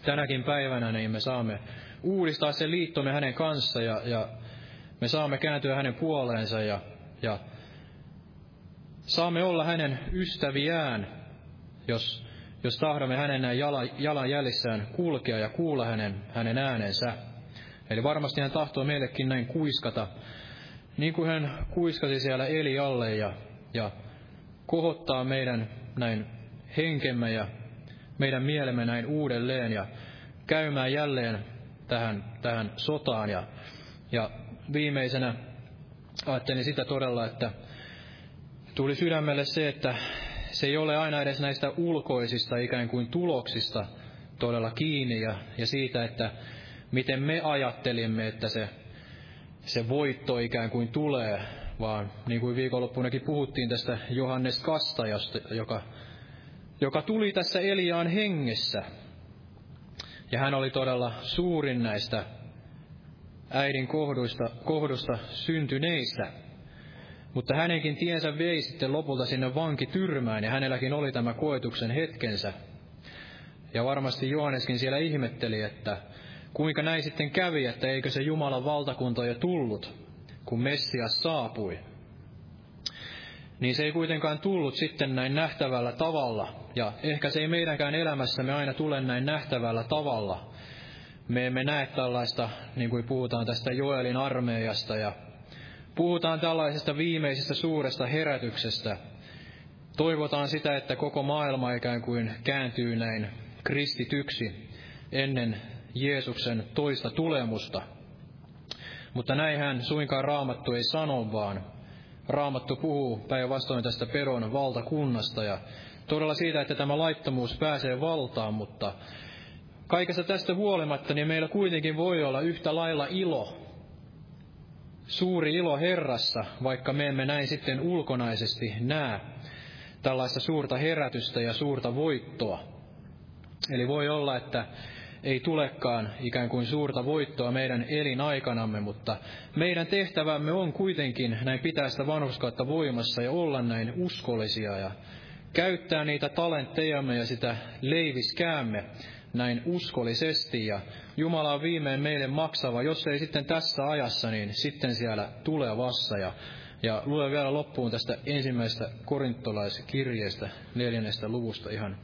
tänäkin päivänä niin me saamme uudistaa sen liittomme hänen kanssa ja, ja me saamme kääntyä hänen puoleensa ja, ja saamme olla hänen ystäviään, jos, jos tahdomme hänen näin jalan, jalanjäljissään kulkea ja kuulla hänen, hänen äänensä. Eli varmasti hän tahtoo meillekin näin kuiskata, niin kuin hän kuiskasi siellä Eli alle ja, ja kohottaa meidän näin henkemme ja meidän mielemme näin uudelleen ja käymään jälleen tähän, tähän sotaan. Ja, ja viimeisenä ajattelin sitä todella, että tuli sydämelle se, että se ei ole aina edes näistä ulkoisista ikään kuin tuloksista todella kiinni ja, ja siitä, että miten me ajattelimme, että se, se voitto ikään kuin tulee, vaan niin kuin viikonloppunakin puhuttiin tästä Johannes Kastajasta, joka, joka tuli tässä Eliaan hengessä. Ja hän oli todella suurin näistä äidin kohduista, kohdusta syntyneistä. Mutta hänenkin tiensä vei sitten lopulta sinne vankityrmään, ja hänelläkin oli tämä koetuksen hetkensä. Ja varmasti Johanneskin siellä ihmetteli, että kuinka näin sitten kävi, että eikö se Jumalan valtakunta jo tullut, kun Messias saapui. Niin se ei kuitenkaan tullut sitten näin nähtävällä tavalla, ja ehkä se ei meidänkään elämässämme aina tule näin nähtävällä tavalla. Me emme näe tällaista, niin kuin puhutaan tästä Joelin armeijasta, ja puhutaan tällaisesta viimeisestä suuresta herätyksestä. Toivotaan sitä, että koko maailma ikään kuin kääntyy näin kristityksi ennen Jeesuksen toista tulemusta. Mutta näinhän suinkaan raamattu ei sano, vaan raamattu puhuu päinvastoin tästä Peron valtakunnasta ja todella siitä, että tämä laittomuus pääsee valtaan, mutta kaikesta tästä huolimatta, niin meillä kuitenkin voi olla yhtä lailla ilo, suuri ilo Herrassa, vaikka me emme näin sitten ulkonaisesti näe tällaista suurta herätystä ja suurta voittoa. Eli voi olla, että ei tulekaan ikään kuin suurta voittoa meidän elinaikanamme, mutta meidän tehtävämme on kuitenkin näin pitää sitä vanhuskautta voimassa ja olla näin uskollisia ja käyttää niitä talenttejamme ja sitä leiviskäämme näin uskollisesti ja Jumala on viimein meille maksava, jos ei sitten tässä ajassa, niin sitten siellä tulevassa ja ja luen vielä loppuun tästä ensimmäisestä korintolaiskirjeestä neljännestä luvusta ihan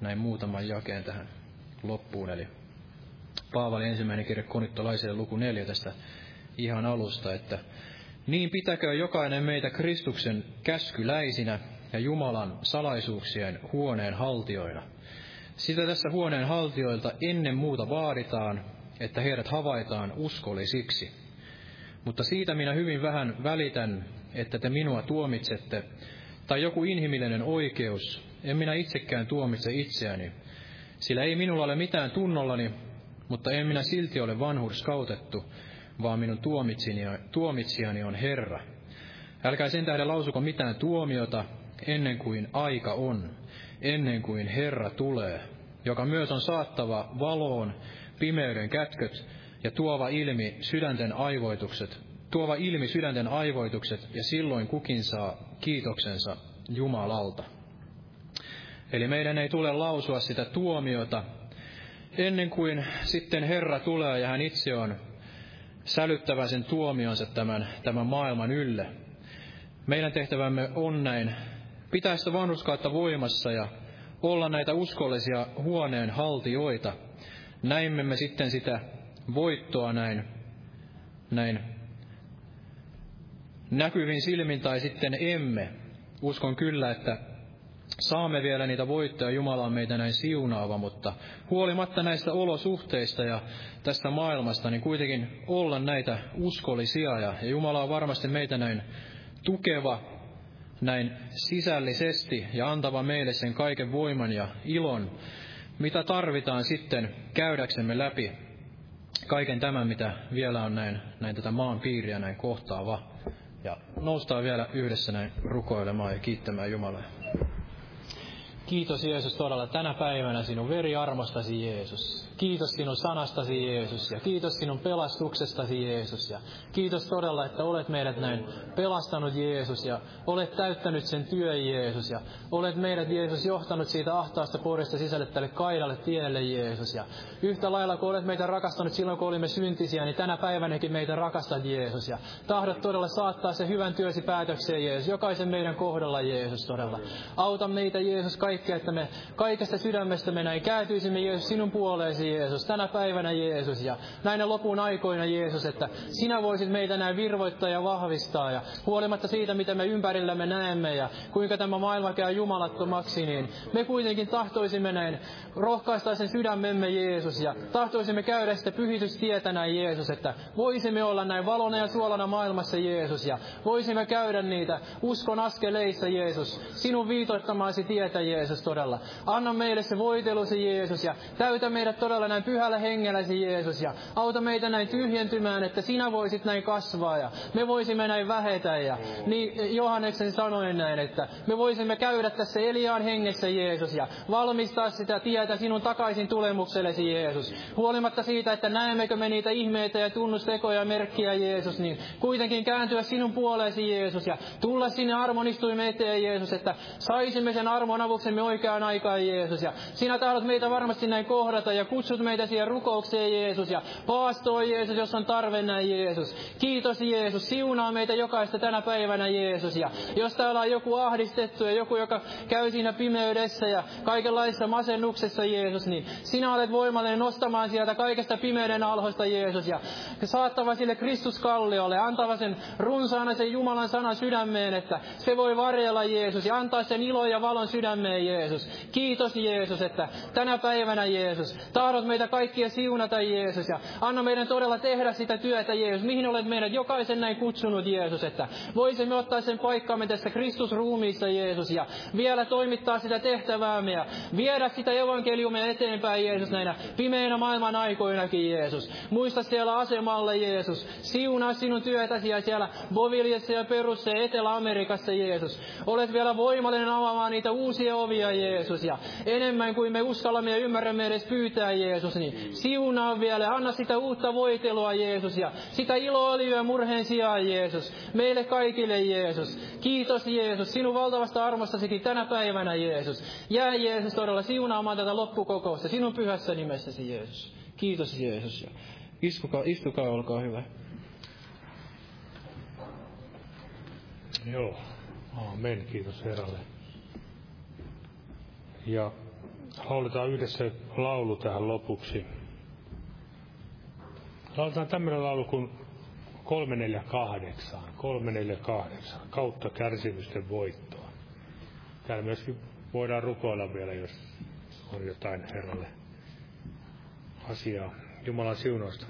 näin muutaman jakeen tähän loppuun. Eli Paavali ensimmäinen kirja konittolaiselle luku neljä tästä ihan alusta, että niin pitäkö jokainen meitä Kristuksen käskyläisinä ja Jumalan salaisuuksien huoneen haltioina. Sitä tässä huoneen haltioilta ennen muuta vaaditaan, että heidät havaitaan uskollisiksi. Mutta siitä minä hyvin vähän välitän, että te minua tuomitsette, tai joku inhimillinen oikeus, en minä itsekään tuomitse itseäni, sillä ei minulla ole mitään tunnollani, mutta en minä silti ole vanhurskautettu, vaan minun tuomitsijani on Herra. Älkää sen tähden lausuko mitään tuomiota ennen kuin aika on, ennen kuin Herra tulee, joka myös on saattava valoon pimeyden kätköt ja tuova ilmi sydänten aivoitukset, tuova ilmi sydänten aivoitukset ja silloin kukin saa kiitoksensa Jumalalta. Eli meidän ei tule lausua sitä tuomiota ennen kuin sitten Herra tulee ja hän itse on sälyttävä sen tuomionsa tämän, tämän maailman ylle. Meidän tehtävämme on näin pitää sitä vanhuskautta voimassa ja olla näitä uskollisia huoneen haltioita. Näimme me sitten sitä voittoa näin, näin näkyvin silmin tai sitten emme. uskon kyllä, että saamme vielä niitä voittoja, Jumala on meitä näin siunaava, mutta huolimatta näistä olosuhteista ja tästä maailmasta, niin kuitenkin olla näitä uskollisia ja, Jumala on varmasti meitä näin tukeva, näin sisällisesti ja antava meille sen kaiken voiman ja ilon, mitä tarvitaan sitten käydäksemme läpi kaiken tämän, mitä vielä on näin, näin tätä maan piiriä näin kohtaava. Ja noustaan vielä yhdessä näin rukoilemaan ja kiittämään Jumalaa. Kiitos Jeesus todella tänä päivänä sinun veriarmostasi Jeesus. Kiitos sinun sanastasi Jeesus ja kiitos sinun pelastuksestasi Jeesus. Ja kiitos todella, että olet meidät näin pelastanut Jeesus ja olet täyttänyt sen työn Jeesus. Ja olet meidät Jeesus johtanut siitä ahtaasta porista sisälle tälle kaidalle tielle Jeesus. Ja yhtä lailla kun olet meitä rakastanut silloin kun olimme syntisiä, niin tänä päivänäkin meitä rakastat Jeesus. Ja tahdot todella saattaa se hyvän työsi päätökseen Jeesus, jokaisen meidän kohdalla Jeesus todella. Auta meitä Jeesus kaikkea, että me kaikesta sydämestä me näin kääntyisimme Jeesus sinun puoleesi Jeesus, tänä päivänä Jeesus ja näinä lopun aikoina Jeesus, että sinä voisit meitä näin virvoittaa ja vahvistaa ja huolimatta siitä, mitä me ympärillämme näemme ja kuinka tämä maailma käy jumalattomaksi, niin me kuitenkin tahtoisimme näin rohkaista sen sydämemme Jeesus ja tahtoisimme käydä sitä pyhitystietä näin Jeesus, että voisimme olla näin valona ja suolana maailmassa Jeesus ja voisimme käydä niitä uskon askeleissa Jeesus, sinun viitoittamaasi tietä Jeesus todella. Anna meille se voitelusi Jeesus ja täytä meidät todella näin pyhällä hengelläsi Jeesus ja auta meitä näin tyhjentymään, että sinä voisit näin kasvaa ja me voisimme näin vähetä ja niin Johanneksen sanoin näin, että me voisimme käydä tässä Eliaan hengessä Jeesus ja valmistaa sitä tietä sinun takaisin tulemuksellesi Jeesus. Huolimatta siitä, että näemmekö me niitä ihmeitä ja tunnustekoja ja merkkiä Jeesus, niin kuitenkin kääntyä sinun puoleesi Jeesus ja tulla sinne armonistuimme eteen Jeesus, että saisimme sen armon avuksemme oikeaan aikaan Jeesus ja sinä tahdot meitä varmasti näin kohdata ja kutsut meitä siihen rukoukseen Jeesus ja paastoo Jeesus, jos on tarve näin Jeesus. Kiitos Jeesus, siunaa meitä jokaista tänä päivänä Jeesus ja jos täällä on joku ahdistettu ja joku, joka käy siinä pimeydessä ja kaikenlaisessa masennuksessa Jeesus, niin sinä olet voimallinen nostamaan sieltä kaikesta pimeyden alhoista Jeesus ja saattava sille Kristus kalliolle, antava sen runsaana sen Jumalan sanan sydämeen, että se voi varjella Jeesus ja antaa sen ilo ja valon sydämeen Jeesus. Kiitos Jeesus, että tänä päivänä Jeesus, tahdot meitä kaikkia siunata Jeesus ja anna meidän todella tehdä sitä työtä Jeesus, mihin olet meidät jokaisen näin kutsunut Jeesus, että voisimme ottaa sen paikkaamme tässä Kristusruumiissa Jeesus ja vielä toimittaa sitä tehtäväämme ja viedä sitä evankeliumia eteenpäin Jeesus näinä pimeinä maailman aikoinakin Jeesus. Muista siellä asemalla Jeesus, siunaa sinun työtäsi ja siellä Boviljessa ja Perussa ja Etelä-Amerikassa Jeesus. Olet vielä voimallinen avaamaan niitä uusia ovia Jeesus ja enemmän kuin me uskallamme ja ymmärrämme edes pyytää Jeesus, niin siunaa vielä, anna sitä uutta voitelua Jeesus ja sitä iloa murheen sijaan Jeesus, meille kaikille Jeesus. Kiitos Jeesus, sinun valtavasta armostasikin tänä päivänä Jeesus. Jää Jeesus todella siunaamaan tätä loppukokousta sinun pyhässä nimessäsi Jeesus. Kiitos Jeesus ja istukaa, istukaa olkaa hyvä. Joo, amen, kiitos Herralle. Ja lauletaan yhdessä laulu tähän lopuksi. Lauletaan tämmöinen laulu kuin 348, 348, kautta kärsimysten voittoa. Täällä myöskin voidaan rukoilla vielä, jos on jotain Herralle asiaa. Jumalan siunosta.